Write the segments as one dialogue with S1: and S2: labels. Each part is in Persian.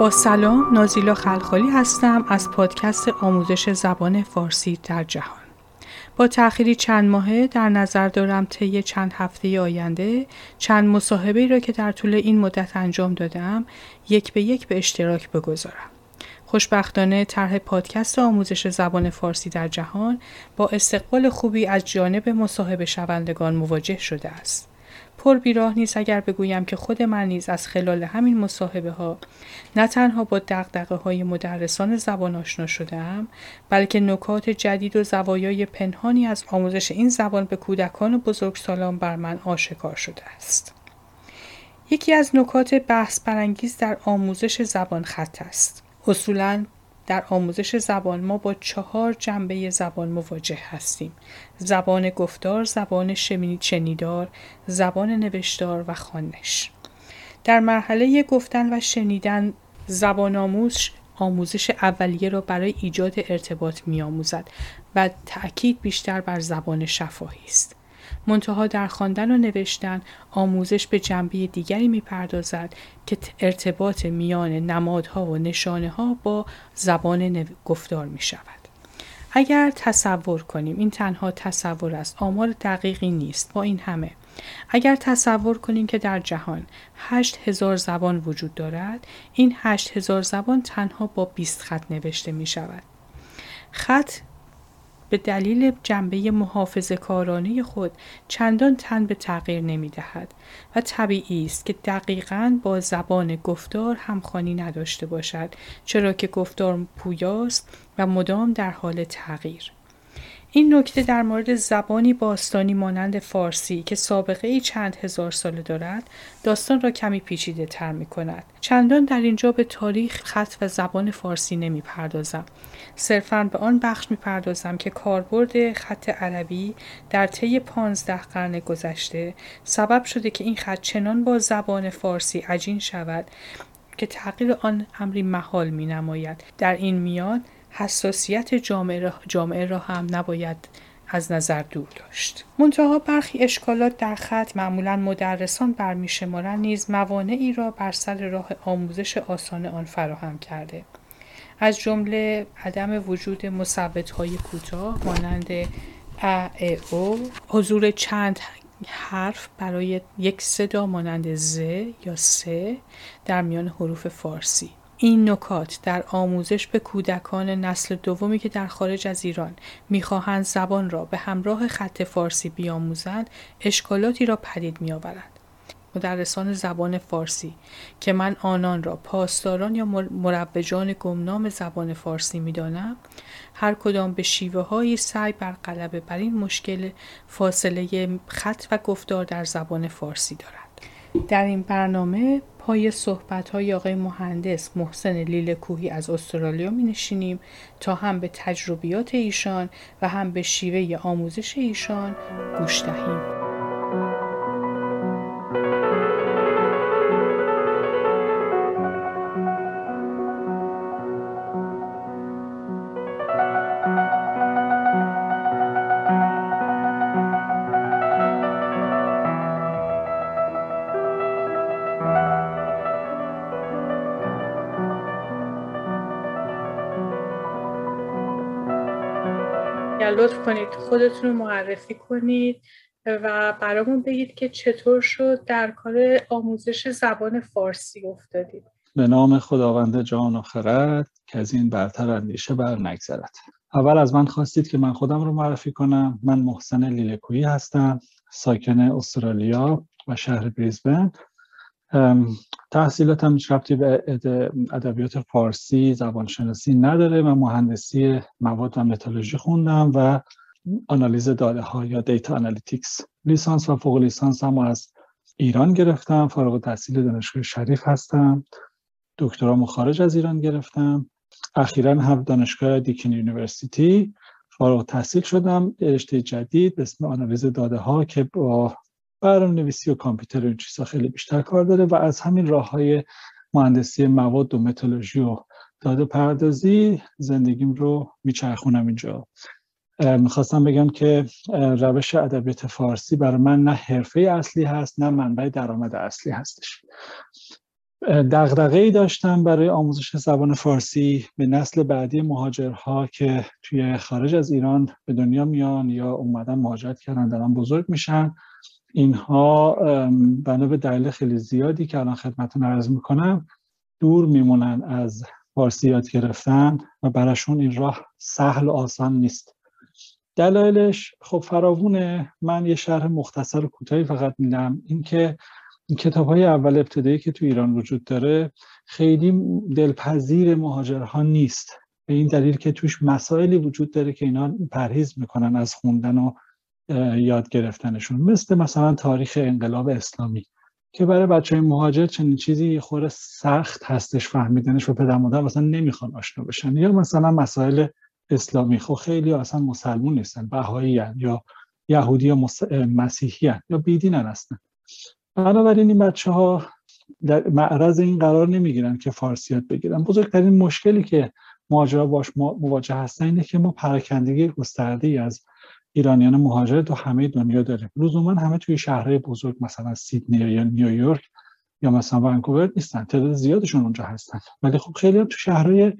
S1: با سلام نازیلا خلخالی هستم از پادکست آموزش زبان فارسی در جهان با تأخیری چند ماهه در نظر دارم طی چند هفته آینده چند مصاحبه را که در طول این مدت انجام دادم یک به یک به اشتراک بگذارم خوشبختانه طرح پادکست آموزش زبان فارسی در جهان با استقبال خوبی از جانب مصاحبه شوندگان مواجه شده است. پر بیراه نیست اگر بگویم که خود من نیز از خلال همین مصاحبه ها نه تنها با دقدقه های مدرسان زبان آشنا شدم بلکه نکات جدید و زوایای پنهانی از آموزش این زبان به کودکان و بزرگسالان بر من آشکار شده است. یکی از نکات بحث برانگیز در آموزش زبان خط است. اصولا در آموزش زبان ما با چهار جنبه زبان مواجه هستیم زبان گفتار، زبان شنیدار، زبان نوشتار و خانش در مرحله گفتن و شنیدن زبان آموز آموزش اولیه را برای ایجاد ارتباط می آموزد و تأکید بیشتر بر زبان شفاهی است. منتها در خواندن و نوشتن آموزش به جنبه دیگری می‌پردازد که ارتباط میان نمادها و نشانه ها با زبان گفتار می شود. اگر تصور کنیم این تنها تصور است آمار دقیقی نیست با این همه اگر تصور کنیم که در جهان هشت هزار زبان وجود دارد این هشت هزار زبان تنها با 20 خط نوشته می شود خط به دلیل جنبه محافظ کارانه خود چندان تن به تغییر نمی دهد و طبیعی است که دقیقا با زبان گفتار همخوانی نداشته باشد چرا که گفتار پویاست و مدام در حال تغییر. این نکته در مورد زبانی باستانی مانند فارسی که سابقه ای چند هزار ساله دارد داستان را کمی پیچیده تر می کند. چندان در اینجا به تاریخ خط و زبان فارسی نمی پردازم. صرفا به آن بخش می پردازم که کاربرد خط عربی در طی پانزده قرن گذشته سبب شده که این خط چنان با زبان فارسی عجین شود که تغییر آن امری محال می نماید. در این میان حساسیت جامعه را, جامعه را هم نباید از نظر دور داشت. منتها برخی اشکالات در خط معمولا مدرسان برمیشمارند نیز موانعی را بر سر راه آموزش آسان آن فراهم کرده. از جمله عدم وجود مصوت های کوتاه مانند ا او حضور چند حرف برای یک صدا مانند ز یا س در میان حروف فارسی این نکات در آموزش به کودکان نسل دومی که در خارج از ایران می‌خواهند زبان را به همراه خط فارسی بیاموزند اشکالاتی را پدید میآورند. مدرسان زبان فارسی که من آنان را پاسداران یا مروجان گمنام زبان فارسی می‌دانم هر کدام به شیوه های سعی بر غلبه بر این مشکل فاصله خط و گفتار در زبان فارسی دارند در این برنامه پای صحبت های آقای مهندس محسن لیل کوهی از استرالیا می نشینیم تا هم به تجربیات ایشان و هم به شیوه آموزش ایشان گوش دهیم. لطف کنید خودتون رو معرفی کنید و برامون بگید که چطور شد در کار آموزش زبان فارسی افتادید.
S2: به نام خداوند جان و خرد که از این برتر اندیشه بر نگذرد اول از من خواستید که من خودم رو معرفی کنم. من محسن لیلکویی هستم ساکن استرالیا و شهر بریزبن. تحصیلاتم هیچ ربطی به ادبیات فارسی زبانشناسی نداره و مهندسی مواد و متالوژی خوندم و آنالیز داده ها یا data analytics لیسانس و فوق لیسانس هم از ایران گرفتم. فارغ تحصیل دانشگاه شریف هستم. دکترامو خارج از ایران گرفتم. اخیرا هم دانشگاه Deakin University. فارغ تحصیل شدم. رشته جدید به اسم آنالیز داده ها که با برنامه نویسی و کامپیوتر این چیزها خیلی بیشتر کار داره و از همین راه های مهندسی مواد و متالوژی و داده پردازی زندگیم رو میچرخونم اینجا. می‌خواستم بگم که روش ادبیات فارسی برای من نه حرفه اصلی هست نه منبع درآمد اصلی هستش. دغدغه داشتم برای آموزش زبان فارسی به نسل بعدی مهاجرها که توی خارج از ایران به دنیا میان یا اومدن مهاجرت کردن دارن بزرگ میشن. اینها بنا به دلیل خیلی زیادی که الان خدمتتون عرض می‌کنم دور میمونن از فارسی یاد گرفتن و براشون این راه سهل و آسان نیست. دلایلش خب فراوونه. من یه شرح مختصر و کوتاهی فقط میدم. اینکه این کتاب های اول ابتدایی که تو ایران وجود داره خیلی دلپذیر مهاجرها نیست. به این دلیل که توش مسائلی وجود داره که اینا پرهیز می‌کنن از خوندن و یاد گرفتنشون. مثل مثلا تاریخ انقلاب اسلامی که برای بچه های مهاجر چنین چیزی خور سخت هستش فهمیدنش و پدر مادر مثلا نمی‌خوان آشنا بشن. یا مثلا مسائل اسلامی خب خیلی اصلا مسلمون نیستن بهایی یا یهودی یا مسیحی یا بیدینن هستن. بنابراین این بچه ها در معرض این قرار نمی‌گیرن که فارسیات بگیرن. بزرگترین مشکلی که مهاجرا باش مواجه هستن اینه که ما پراکندگی گسترده از ایرانیان مهاجر تو همه دنیا داریم لزوما همه توی شهرهای بزرگ مثلا سیدنی یا نیویورک یا مثلا ونکوور نیستن. تعداد زیادشون اونجا هستن. ولی خب خیلی هم تو شهرهای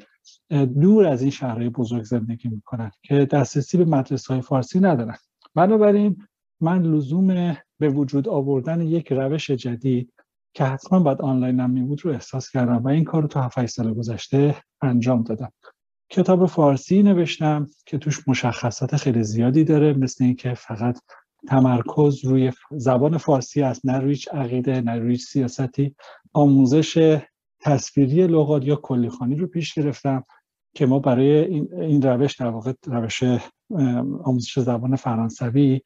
S2: دور از این شهرهای بزرگ زندگی می‌کنن که دسترسی به مدرسه های فارسی ندارن. بنابراین من لزوم به وجود آوردن یک روش جدید که حتما باید آنلاین هم بود رو احساس کردم و این کار رو تو 7 سال گذشته انجام دادم. کتاب فارسی نوشتم که توش مشخصات خیلی زیادی داره مثل اینکه فقط تمرکز روی زبان فارسی است نه روی عقیده نه روی سیاستی. آموزش تصویری لغات یا کلیخانی رو پیش گرفتم که ما برای این, روش در واقع روش آموزش زبان فرانسوی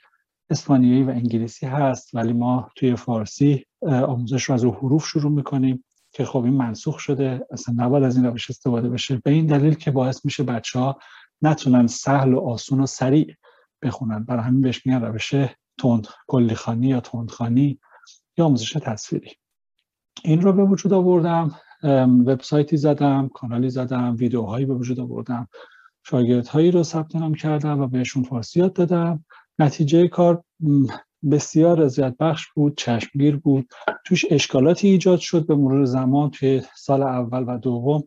S2: اسپانیایی و انگلیسی هست ولی ما توی فارسی آموزش رو از حروف شروع می‌کنیم. که خب این منسوخ شده اصلا نباید از این روش استفاده بشه. به این دلیل که باعث میشه بچه ها نتونن سهل و آسون و سریع بخونن. برای همین بهش میگن روش تند کلیخانی یا تندخانی یا آموزش تصویری. این رو به وجود آوردم وبسایتی زدم کانالی زدم ویدیوهایی به وجود آوردم. شاگردهایی رو ثبت نام کردم و بهشون فارسی یاد دادم. نتیجه کار بسیار رضایت بخش بود چشمگیر بود. توش اشکالاتی ایجاد شد به مرور زمان توی سال اول و دوم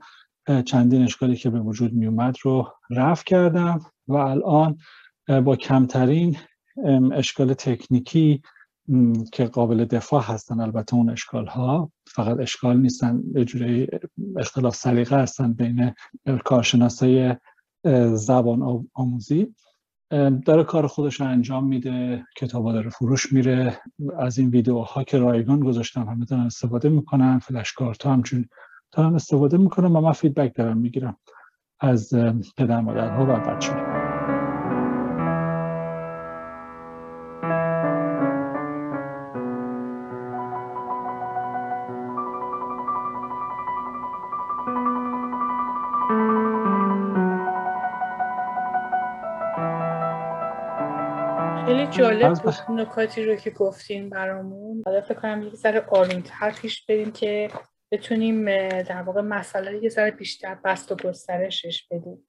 S2: چندین اشکالی که به وجود می اومد رو رفع کردم و الان با کمترین اشکال تکنیکی که قابل دفاع هستن البته اون اشکال ها فقط اشکال نیستن به جوری اختلاف سلیقه هستن بین کارشناسای زبان آموزی. داره کار خودش رو انجام میده کتابا داره فروش میره. از این ویدیوها که رایگان گذاشتم همه دارن استفاده می‌کنن فلش کارت همچون دارن استفاده می‌کنن و من فیدبک دارم می‌گیرم از پدر مادرها و بچه
S1: جالب بود نکاتی رو که گفتین برامون. حالا فکر کنم یه ذره آرومتر پیش بریم که بتونیم در واقع مسئله یه ذره بیشتر بست و گسترشش بدیم.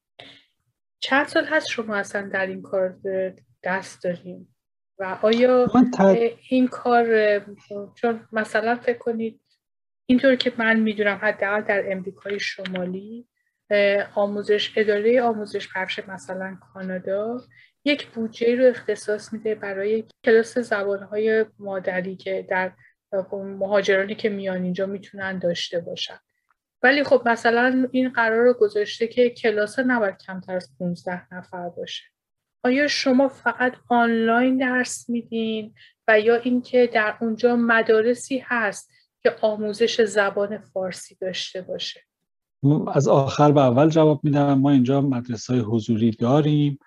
S1: چند سال هست شما اصلا در این کار دست داریم؟ و آیا این کار چون مثلا فکر کنید اینطور که من می‌دونم حداقل در امریکای شمالی آموزش اداره آموزش پرش مثلا کانادا یک بودجه رو اختصاص میده برای کلاس زبانهای مادری که در مهاجرانی که میان اینجا می‌تونن داشته باشن. ولی خب مثلا این قرار رو گذاشته که کلاس نباید کمتر از 15 نفر باشه. آیا شما فقط آنلاین درس میدین و یا اینکه در اونجا مدارسی هست که آموزش زبان فارسی داشته باشه؟
S2: از آخر به اول جواب میدم. ما اینجا مدرسه های حضوری داریم.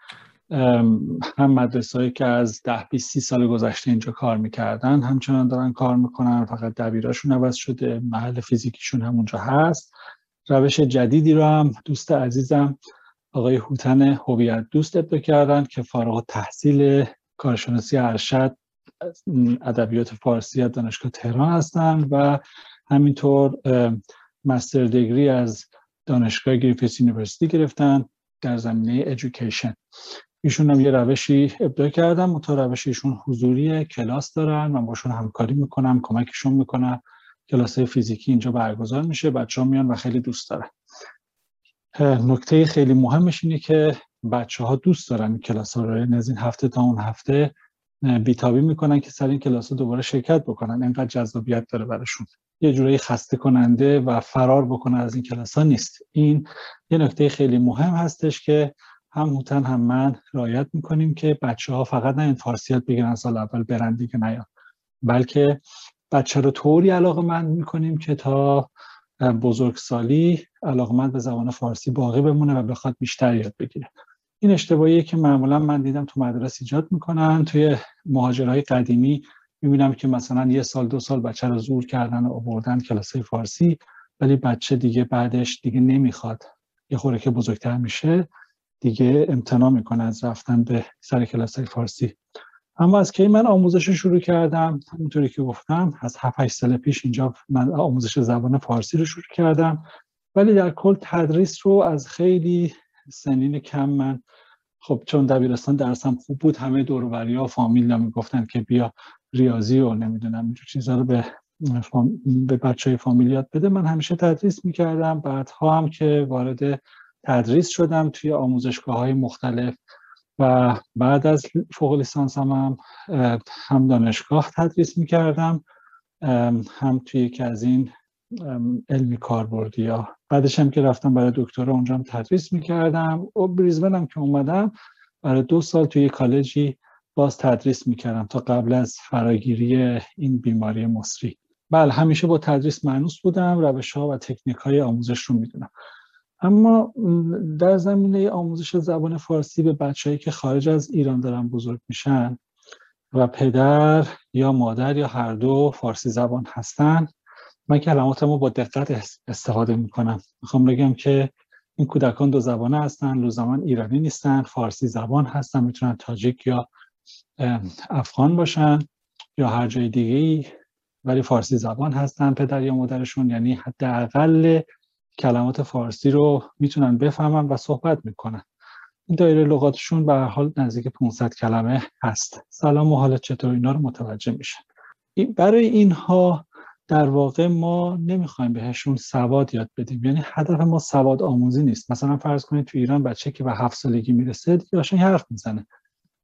S2: هم مدرسه که از ده 20 سی سال گذشته اینجا کار می‌کردن همچنان دارن کار می‌کنن فقط دبیراشون عوض شده محل فیزیکیشون هم اونجا هست. روش جدیدی رو هم دوست عزیزم آقای هوتن هویت دوست ابدا کردن که فارغ تحصیل کارشناسی ارشد ادبیات فارسی از دانشگاه تهران هستند و همینطور master دیگری از دانشگاه Griffith University گرفتن در زمینه education ایشون هم یه روشی ابداع کردن. و با روش ایشون حضوری کلاس دارن. من باشون همکاری می‌کنم کمکشون می‌کنم. کلاس فیزیکی اینجا برگزار میشه. بچه ها میان و خیلی دوست دارن. نکته خیلی مهمش اینه که بچه ها دوست دارن کلاس ها رو از این هفته تا اون هفته بیتابی می‌کنن که سر این کلاس دوباره شرکت بکنن. انقدر جذابیت داره براشون. یه جورایی خسته کننده و فرار بکنه از این کلاس ها نیست. این یه نکته خیلی مهم هستش که هم هوتن هم من رایت می‌کنیم که بچه ها فقط نه این فارسیات بگیرن سال اول برن دیگه نیان بلکه بچه رو طوری علاقه من می‌کنیم که تا بزرگسالی علاقمند به زبان فارسی باقی بمونه و بخواد بیشتر یاد بگیره. این اشتباهیه که معمولا من دیدم تو مدرسه ایجاد می‌کنن. توی مهاجرهای قدیمی می‌بینم که مثلا یه سال دو سال بچه رو زور کردن و آوردن کلاس فارسی ولی بچه دیگه بعدش دیگه نمی‌خواد. یه خوره که بزرگتر میشه. دیگه امتناع می‌کنه از رفتن به سر کلاس فارسی. اما از کی من آموزش شروع کردم؟ همونطوری که گفتم از 7 سال پیش اینجا من آموزش زبان فارسی رو شروع کردم. ولی در کل تدریس رو از خیلی سنین کم من خب چون دبیرستان درسم خوب بود همه دوروبری ها فامیل می‌گفتن که بیا ریاضی و نمی‌دونم اینجور چیزا رو به به بچه های فامیل یاد بده. من همیشه تدریس می‌کردم. بعدها هم که وارد تدریس شدم توی آموزشگاه های مختلف و بعد از فوق لیسانس هم, هم دانشگاه تدریس می‌کردم هم توی یکی از این علمی کاربردی ها. بعدش هم که رفتم برای دکترا اونجا هم تدریس می‌کردم. و بریزبن هم که اومدم برای دو سال توی کالجی باز تدریس می‌کردم تا قبل از فراگیری این بیماری مصری. بله همیشه با تدریس معنوس بودم روش ها و تکنیک های آموزش رو می‌دونم. اما در زمینه آموزش زبان فارسی به بچههایی که خارج از ایران دارن بزرگ میشن و پدر یا مادر یا هر دو فارسی زبان هستن من کلماتمو با دقت استفاده می‌کنم. می‌خوام بگم که این کودکان دو زبانه هستن لو زمان ایرانی نیستن فارسی زبان هستن می‌تونن تاجیک یا افغان باشن یا هر جای دیگه ولی فارسی زبان هستن پدر یا مادرشون یعنی حداقل کلمات فارسی رو می‌تونن بفهمن و صحبت می‌کنن. این دایره لغاتشون به حال نزدیک 500 کلمه هست. سلام و حالت چطور؟ اینا رو متوجه میشن. برای اینها در واقع ما نمی‌خوایم بهشون سواد یاد بدیم. یعنی هدف ما سواد آموزی نیست. مثلا فرض کنید تو ایران بچه که به هفت سالگی می‌رسه دیگه حرف می‌زنه.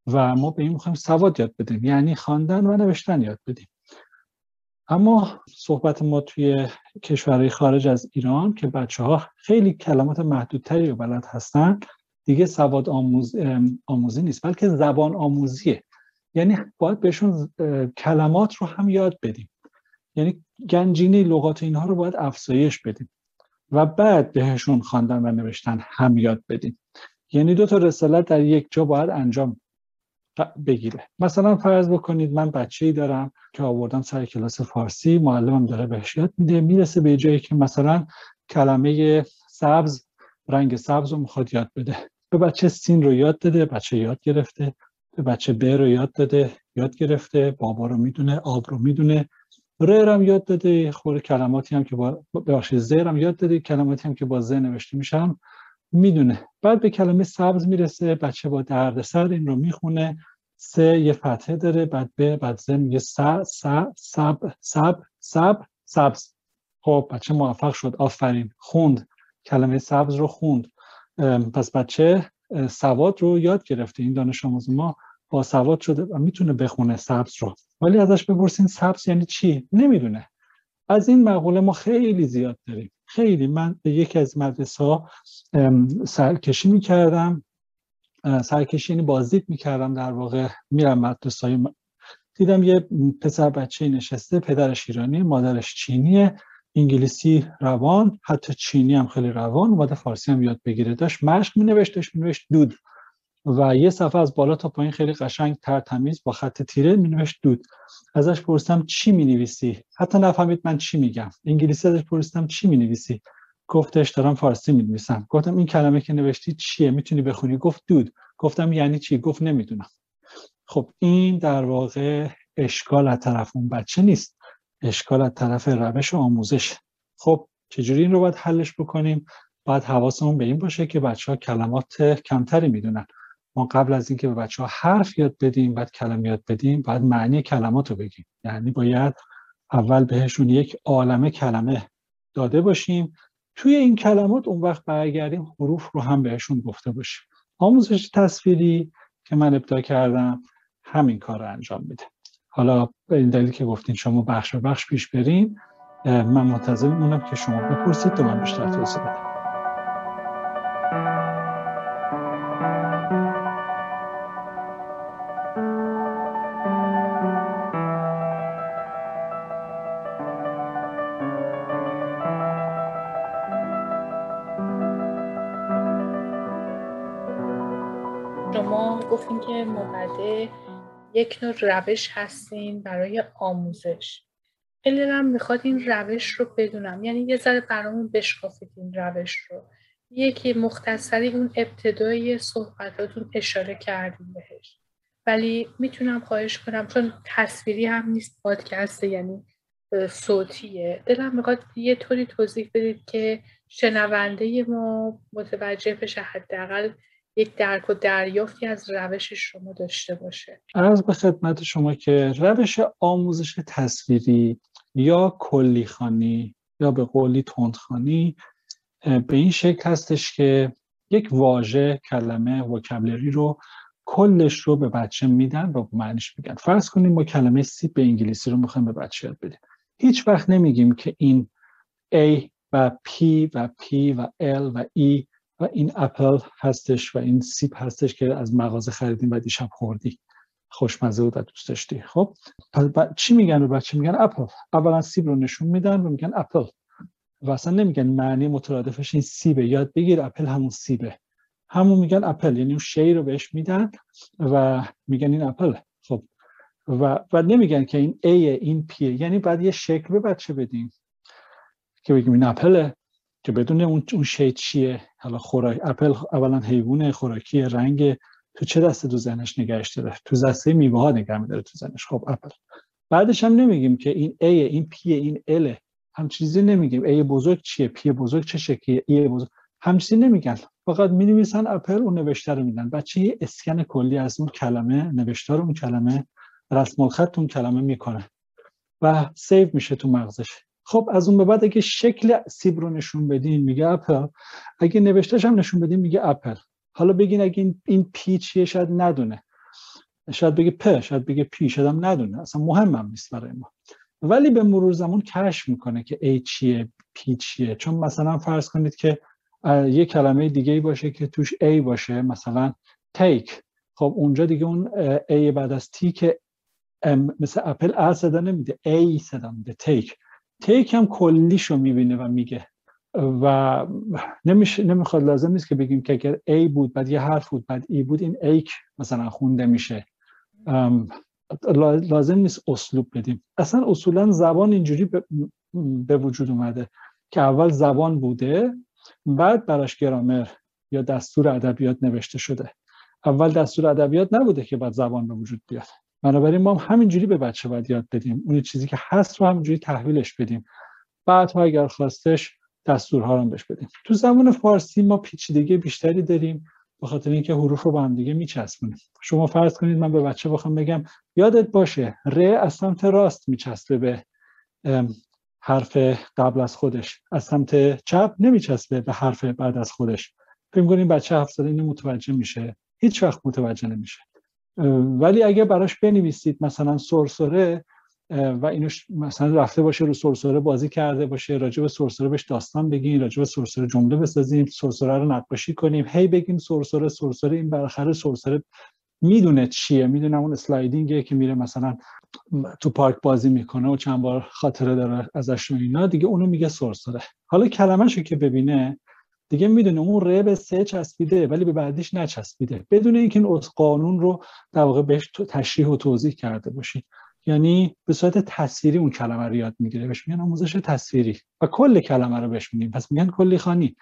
S2: و ما به این می‌خوایم سواد یاد بدیم. یعنی خواندن و نوشتن یاد بدیم. اما صحبت ما توی کشورهای خارج از ایران که بچه ها خیلی کلمات محدودتری رو بلد هستن دیگه سواد آموز، آموزی نیست بلکه زبان آموزیه. یعنی باید بهشون کلمات رو هم یاد بدیم. یعنی گنجینه لغات اینها رو باید افزایش بدیم و بعد بهشون خواندن و نوشتن هم یاد بدیم. یعنی دو تا رسالت در یک جا باید انجام بگیره. مثلا فرض بکنید من بچه ای دارم که آوردم سر کلاس فارسی معلمم داره بهش یاد میده می‌رسه به جایی که مثلا کلمه سبز رنگ سبز رو می‌خواد یاد بده. به بچه سین رو یاد داده بچه یاد گرفته. به بچه ب رو یاد داده یاد گرفته. بابا رو می‌دونه آب رو می‌دونه. ر هم یاد داده. خور کلماتی هم که با بخش زر هم یاد داده. کلماتی هم که با ز نوشته میشن می‌دونه. بعد به کلمه سبز می‌رسه بچه با دردسر این رو می‌خونه سه یه فتحه داره بعد به بعد ز میگه س س سب سب سب سبز. خب بچه موفق شد. آفرین. خوند. کلمه سبز رو خوند. پس بچه سواد رو یاد گرفته. این دانش آموز ما با سواد شده و می‌تونه بخونه سبز رو. ولی ازش بپرسین سبز یعنی چی؟ نمی‌دونه. از این مقوله ما خیلی زیاد داریم. خیلی من به یکی از مدرسه ها سرکشی می‌کردم. سرکشی یعنی بازدید می‌کردم در واقع میرم مدرسه های دیدم یه پسر بچه نشسته پدرش ایرانی مادرش چینیه انگلیسی روان حتی چینی هم خیلی روان اومده فارسی هم یاد بگیره. داشت مشق می نوشت می دود. و یه صفحه از بالا تا پایین خیلی قشنگ تر تمیز با خط تیره می دود. ازش پرسیدم چی می نویسی حتی نفهمید من چی میگم. انگلیسی ازش پرسیدم چی می نویسی گفتش دارم فارسی می نویسم گفتم این کلمه که نوشتی چیه؟ می‌تونی بخونی؟ گفت دود. گفتم یعنی چی؟ گفت نمی‌دونم. خب این در واقع اشکال از طرف اون بچه نیست. اشکال از طرف روش آموزش. خب چجوری این رو باید حلش بکنیم؟ باید حواسمون به این باشه که بچه ها کلمات کمتری می‌دونن. ما قبل از اینکه به بچه ها حرف یاد بدیم بعد کلمه یاد بدیم باید معنی کلمات رو بگیم. یعنی باید اول بهشون یک عالمه کلمه داده باشیم. توی این کلمات اون وقت برگردیم حروف رو هم بهشون گفته باشیم. آموزش تصویری که من ابدا کردم همین کار رو انجام میده. حالا به این دلیل که گفتین شما بخش به بخش پیش بریم من منتظر میمونم که شما بپرسید تا من بیشتر توضیح بدم.
S1: یک نوع روش هستین برای آموزش. هم می‌خواد این روش رو بدونم. یعنی یه ذره برامون بشکافید این روش رو. یکی مختصری اون ابتدای صحبتاتون اشاره کردیم بهش. ولی می‌تونم خواهش کنم چون تصویری هم نیست پادکسته یعنی صوتیه. دلم می‌خواد یه طوری توضیح بدید که شنونده ما متوجه بشه حداقل یک درک و دریافتی از روش شما داشته باشه.
S2: از به خدمت شما که روش آموزش تصویری یا کلیخانی یا به قولی تندخانی به این شکل هستش که یک واژه کلمه وکبلری رو کلش رو به بچه میدن و معنیش میگن. فرض کنیم ما کلمه سی به انگلیسی رو می‌خوایم به بچه یاد بدیم. هیچ وقت نمیگیم که این A و P و P و L و E و این اپل هستش و این سیب هستش که از مغازه خریدیم و دیشب خوردی. خوشمزه بود و دوست داشتی. خب چی میگن به بچه؟ میگن اپل. اولا سیب رو نشون میدن و میگن اپل. و اصلا نمیگن معنی مترادفش این سیبه. یاد بگیر اپل همون سیبه. همون میگن اپل. یعنی اون شی رو بهش میدن و میگن این اپل. خب و و نمیگن که این A این P یعنی بعد یه شکل به بچه بدیم که بگیم این اپله. که بدون اون اون شی چیه؟ حالا خوراک اپل اولا حیوان خوراکی رنگ. تو چه دسته تو ذهنش نگهش داره؟ تو دسته میوه ها نگه میداره تو ذهنش خب اپل. بعدش هم نمیگیم که این A این P این L هم چیزی نمیگیم. A بزرگ چیه؟ P بزرگ چه شکلیه؟ E بزرگ هم چیزی نمیگن. فقط می نویسن اپل اون نوشته رو میدن. بچه یه اسکن کلی از اون کلمه نوشته رو اون کلمه رسم الخط اون کلمه می‌کنه و save میشه تو مغزش. خب از اون به بعد اگه شکل سیب رو نشون بدین میگه اپل. اگه نوشتهش هم نشون بدین میگه اپل. حالا بگین اگه این, این P چیه شاید ندونه. شاید بگه پ شاید بگه P شاید هم ندونه. اصلا مهم هم نیست برای ما. ولی به مرور زمان کشف می‌کنه که A چیه P چیه. چون مثلا فرض کنید که یه کلمه دیگه باشه که توش A باشه مثلا take خب اونجا دیگه اون ای بعد از تی که مثل اپل ا صدا نمیده. ای صدا میده. تیک تیک هم کلیشو می‌بینه و میگه. و نمیشه نمی‌خواد لازم نیست که بگیم که اگر A بود بعد یه حرف بود بعد ای بود این ایک مثلا خونده میشه. لازم نیست اسلوب بدیم. اصلا اصولا زبان اینجوری به وجود اومده که اول زبان بوده بعد براش گرامر یا دستور ادبیات نوشته شده. اول دستور ادبیات نبوده که بعد زبان به وجود بیاد. بنابراین ما هم همینجوری به بچه باید یاد بدیم. اون چیزی که هست رو همینجوری تحویلش بدیم. بعدها اگر خواستش دستورها رو بهش بدیم. تو زبان فارسی ما پیچیدگی بیشتری داریم به خاطر اینکه حروف رو با هم دیگه میچسبونیم. شما فرض کنید من به بچه بخوام بگم یادت باشه ر از سمت راست میچسبه به حرف قبل از خودش. از سمت چپ نمیچسبه به حرف بعد از خودش. فکر کنیم بچه هفت ساله متوجه میشه. هیچ وقت متوجه نمیشه. ولی اگه براش بنویسید مثلا سرسره و اینو مثلا رفته باشه رو سرسره بازی کرده باشه راجع به سرسره بهش داستان بگین راجع به سرسره جمله بسازیم سرسره رو نقاشی کنیم هی بگیم سرسره سرسره این بالاخره سرسره می‌دونه چیه می‌دونه اون اسلایدینگه که میره مثلا تو پارک بازی می‌کنه و چند بار خاطره داره ازش و اینا دیگه اونو میگه سرسره. حالا کلمه‌شو که ببینه دیگه می‌دونه اون ر به سه چسبیده ولی به بعدیش نچسبیده. بدون اینکه این قانون رو در واقع بهش تشریح و توضیح کرده باشید یعنی به صورت تصویری اون کلمه رو یاد می‌گیره. بهش میگن آموزش تصویری و کل کلمه رو بهش میگیم. پس میگن کلی خانی.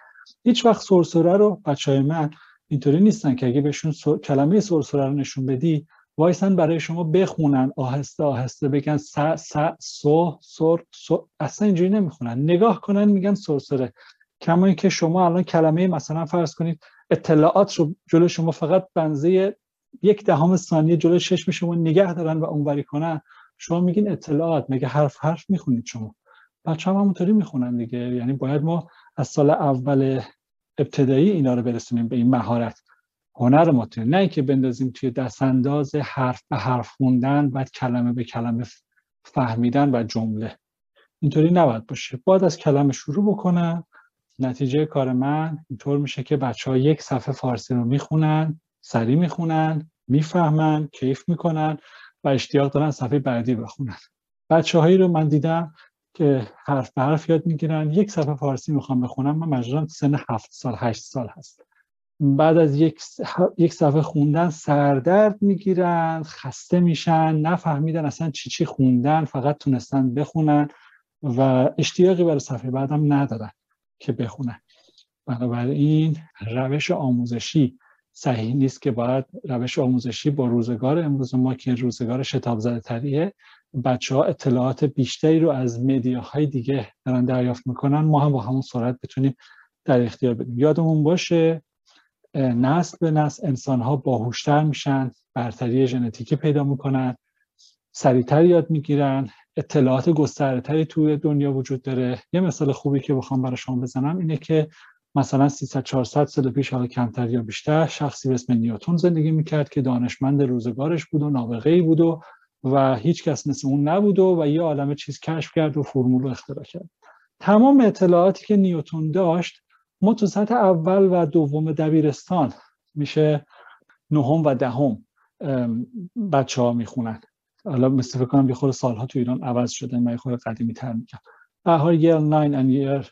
S2: هیچ وقت سرسره رو بچه های من اینطوری نیستن که اگه بهشون سر... کلمه سرسره رو نشون بدی وایسن برای شما بخونن آهسته آهسته بگن س س سو سر سو اصلا اینجوری نمی‌خونن. نگاه کنن میگن سرسره. کما اینکه شما الان کلمه مثلا فرض کنید اطلاعات رو جلو شما فقط بنزه یک دهم ثانیه جلو چشم شما نگه دارن و اونوری کنن شما میگین اطلاعات مگه حرف حرف می‌خونید شما؟ بچه هم همونطوری می‌خونن دیگه. یعنی باید ما از سال اول ابتدایی اینا رو برسونیم به این مهارت. هنر متن نه اینکه بندازیم توی دستانداز حرف به حرف خوندن بعد کلمه به کلمه فهمیدن و جمله. اینطوری نباید باشه. باید از کلمه شروع بکنن. نتیجه کار من اینطور میشه که بچه ها یک صفحه فارسی رو می‌خونن سریع می‌خونن می‌فهمن کیف می‌کنن و اشتیاق دارن صفحه بعدی بخونن. بچه هایی رو من دیدم که حرف به حرف یاد می‌گیرن. یک صفحه فارسی می‌خوام بخونم. من مجبورم سن هفت سال هشت سال هست. بعد از یک, یک صفحه خوندن سردرد می‌گیرن خسته میشن نفهمیدن اصلا چی چی خوندن فقط تونستن بخونن و اشتیاقی برای صفحه بعدم ندارن. که بخونن بنابراین روش آموزشی صحیح نیست که باید روش آموزشی با روزگار امروز ما که روزگار شتاب زده تریه بچه ها اطلاعات بیشتری رو از مدیاهای دیگه دارن دریافت می‌کنن. ما هم با همون سرعت بتونیم در اختیار بدیم. یادمون باشه نسل به نسل انسان ها باهوشتر میشن برتری ژنتیکی پیدا می‌کنن. سریعتر یاد می‌گیرن اطلاعات گسترتری توی دنیا وجود داره. یه مثال خوبی که بخوام برای شما بزنم اینه که مثلا 300 400 سال پیش حالا کمتر یا بیشتر شخصی به اسم نیوتون زندگی می‌کرد که دانشمند روزگارش بود و نابغه بود و و هیچ کس مثل اون نبود و, و یه عالم چیز کشف کرد و فرمول رو اختراع کرد. تمام اطلاعاتی که نیوتون داشت ما تو سطح اول و دوم دبیرستان. میشه نهم و دهم بچه ها می‌خونن. حالا مثل فکر کنم یه سالها تو ایران عوض شده من خود قدیمی تر میگم. حال یل 9 and year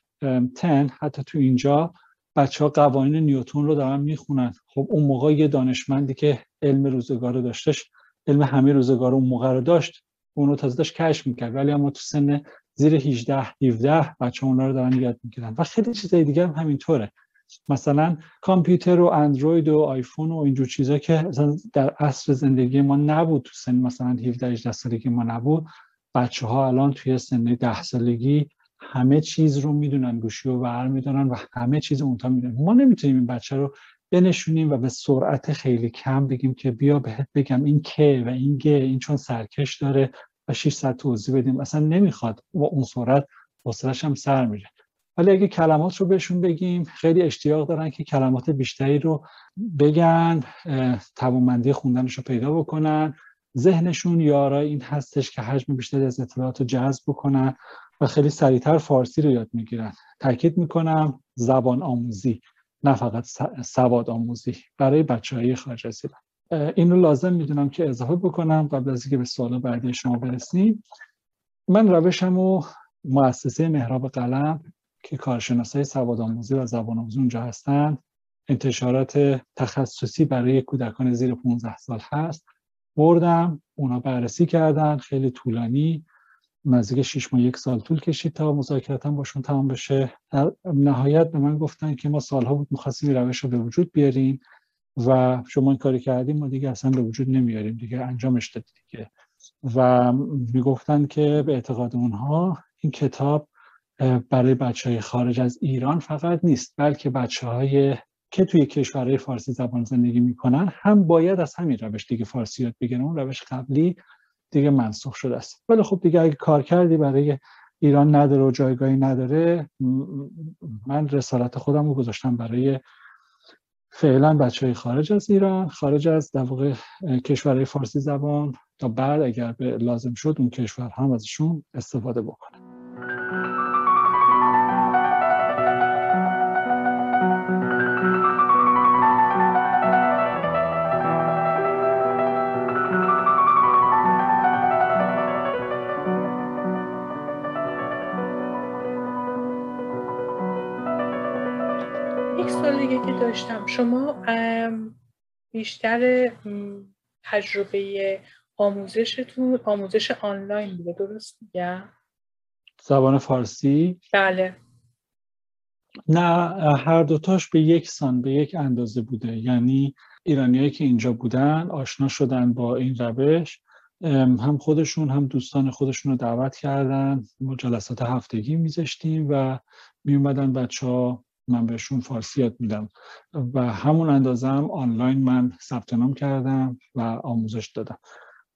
S2: 10 حتی تو اینجا بچه ها قوانین نیوتون رو دارن می‌خونن. خب اون موقع یه دانشمندی که علم روزگار رو داشتش علم همه روزگار اون موقع رو داشت اونو تازه داشت کشف می‌کرد. ولی اما تو سن زیر 18 17 بچه اونا رو دارن یاد می‌گیرن. و خیلی چیزای دیگه هم همینطوره. مثلا کامپیوتر و اندروید و آیفون و اینجور چیزا که در عصر زندگی ما نبود تو سن مثلا 17 18 سالگی ما نبود. بچه ها الان توی سن 10 سالگی همه چیز رو می‌دونن گوشی رو بر می‌دونن و همه چیز اونتا می‌دونن. ما نمی‌تونیم این بچه رو بنشونیم و به سرعت خیلی کم بگیم که بیا بهت بگم این که و این گه این چون سرکش داره و 600 توضیح بدیم. اصلا نمی‌خواد و اون سرعت حوصلش هم سر میره. ولی اگه کلمات رو بهشون بگیم خیلی اشتیاق دارن که کلمات بیشتری رو بگن توانمندی خوندنش رو پیدا بکنن. ذهنشون یارای این هستش که حجم بیشتری از اطلاعات رو جذب بکنن و خیلی سریعتر فارسی رو یاد می‌گیرن. تاکید می‌کنم زبان آموزی نه فقط سواد آموزی برای بچه های خارج از این رو لازم می‌دونم که اضافه بکنم قبل از اینکه به سوال بعدی شما برسیم. من روشم و مؤسسه مهراب قلم که کارشناسای سواد آموزی و زبان آموزی اونجا هستن انتشارات تخصصی برای کودکان زیر 15 سال هست. بردم اونا بررسی کردن خیلی طولانی نزدیک 6 ماه یک سال طول کشید تا مذاکراتم باشون تمام بشه. در نهایت به من گفتن که ما سالها بود می‌خواستیم روش رو به وجود بیاریم و شما این کاری کردیم ما دیگه اصلا به وجود نمیاریم دیگه انجامش دادید دیگه. و می‌گفتن که به اعتقاد اونها این کتاب برای بچه های خارج از ایران فقط نیست بلکه بچه های که توی کشورهای فارسی زبان زندگی می‌کنن هم باید از همین روش دیگه فارسی یاد بگیرن اون روش قبلی دیگه منسوخ شده است. ولی خب دیگه اگه کار کردی برای ایران نداره و جایگاهی نداره من رسالت خودم رو گذاشتم برای فعلا بچه های خارج از ایران خارج از در واقع کشورهای فارسی زبان تا بعد اگر به لازم شد اون کشور هم ازشون استفاده بکنه
S1: داشتم. شما بیشتر تجربه آموزشتون آموزش آنلاین بوده درست میگم؟
S2: زبان فارسی؟
S1: بله.
S2: نه هر دوتاش به یک سان به یک اندازه بوده. یعنی ایرانیایی که اینجا بودن آشنا شدن با این روش. هم خودشون هم دوستان خودشون رو دعوت کردن. ما جلسات هفتگی میذاشتیم و میومدن بچه ها من بهشون فارسی یاد میدم. و همون اندازه هم آنلاین من ثبت نام کردم و آموزش دادم.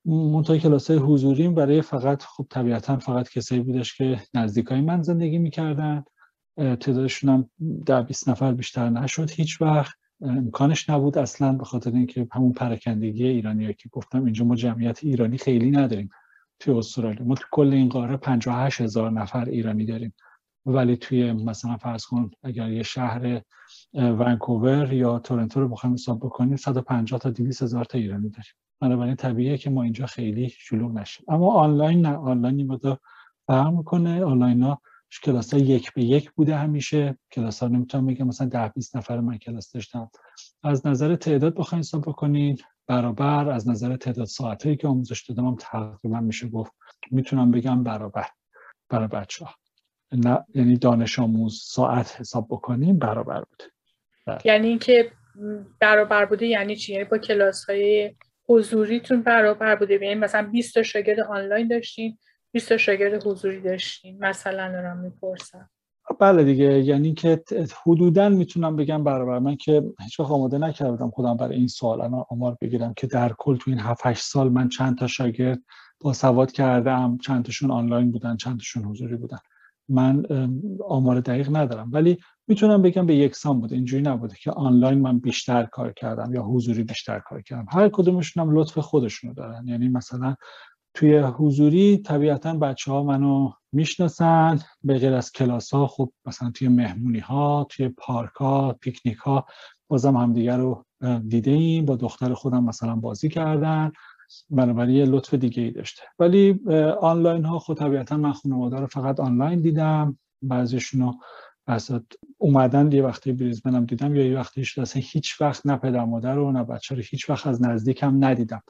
S2: منطقه کلاس های حضوری برای فقط خب طبیعتا فقط کسایی بودش که نزدیکای من زندگی می‌کردن. تعدادشون هم در 20 نفر بیشتر نشد هیچ وقت. امکانش نبود اصلا به خاطر اینکه همون پراکندگی ایرانی که گفتم. اینجا ما جمعیت ایرانی خیلی نداریم توی استرالیا. ما تو کل این قاره 58 هزار نفر ایرانی داریم. ولی توی مثلا فرض کن اگر یه شهر ونکوور یا تورنتو رو بخوایم حساب بکنیم 150 تا 200 هزار تا ایرانی داریم. بنابراین طبیعیه که ما اینجا خیلی شلوغ نشیم. اما آنلاین نه آنلاین مقدار فرق می‌کنه. آنلاین ها کلاس ها یک به یک بوده همیشه. کلاس ها نمی‌تونم بگم مثلا ده 20 نفر من کلاس داشتم. از نظر تعداد بخواین حساب بکنین برابر از نظر تعداد ساعتی که آموزش دادم هم تقریبا میشه گفت. می‌تونم بگم برابر. برای بچه نه یعنی دانش آموز ساعت حساب بکنیم برابر بوده
S1: بله. یعنی اینکه برابر بوده یعنی چی؟ یعنی با کلاس های حضوریتون برابر بوده؟ یعنی مثلا 20 تا شاگرد آنلاین داشتین 20 تا شاگرد حضوری داشتین؟ مثلا دارم می‌پرسم.
S2: بله دیگه یعنی که حدودا می‌تونم بگم برابر. من که هیچ وقت آماده نکردم خودم برای این سوال. انا آمار بگیرم که در کل تو این 7 8 سال من چند تا شاگرد با سواد کردم. چند تاشون آنلاین بودن چند تاشون حضوری بودن. من آمار دقیق ندارم ولی می‌تونم بگم به یکسان بوده اینجوری نبوده که آنلاین من بیشتر کار کردم یا حضوری بیشتر کار کردم. هر کدومشون هم لطف خودشونو دارن. یعنی مثلا توی حضوری طبیعتا بچه ها منو می‌شناسن به غیر از کلاس ها خب مثلا توی مهمونی ها توی پارک ها پیکنیک ها بازم همدیگر رو دیده ایم با دختر خودم مثلا بازی کردن. بنابراین یه لطف دیگه ای داشته. ولی آنلاین ها خود خب طبیعتا من خانواده رو فقط آنلاین دیدم. بعضیشون رو اومدن یه وقتی بریزبنم دیدم یا یه وقتی اصلا هیچ وقت نه پدر مادر رو نه بچه رو هیچ وقت از نزدیکم ندیدم.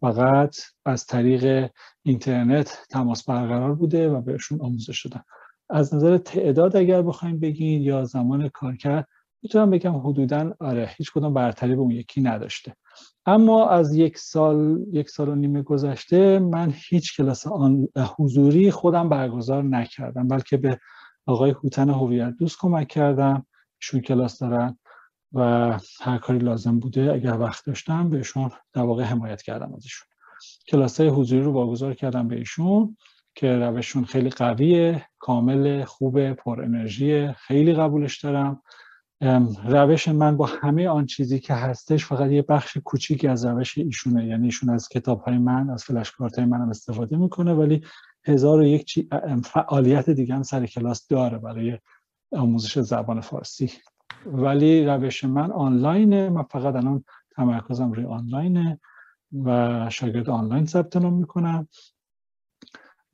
S2: فقط از طریق اینترنت تماس برقرار بوده و بهشون آموزش شدن از نظر تعداد اگر بخوایم بگین یا زمان کار کرد می‌تونم بگم حدودا آره هیچ کدوم برتری به اون یکی نداشته. اما از یک سال یک سال و نیمه گذشته من هیچ کلاس آن حضوری خودم برگزار نکردم بلکه به آقای هوتن هویت دوست کمک کردم. ایشون کلاس دارن و هر کاری لازم بوده اگر وقت داشتم بهشون در واقع حمایت کردم از ایشون. کلاس های حضوری رو برگزار کردم به ایشون که روششون خیلی قویه کامل خوبه پر انرژی خیلی قبولش دارم. روش من با همه آن چیزی که هستش فقط یه بخش کوچیکی از روش ایشونه. یعنی ایشون از کتاب های من از فلش کارت های منم استفاده می‌کنه ولی هزار و یک فعالیت دیگه هم سر کلاس داره برای آموزش زبان فارسی. ولی روش من آنلاینه. من فقط الان تمرکزم روی آنلاینه و شاگرد آنلاین ثبت نام می‌کنم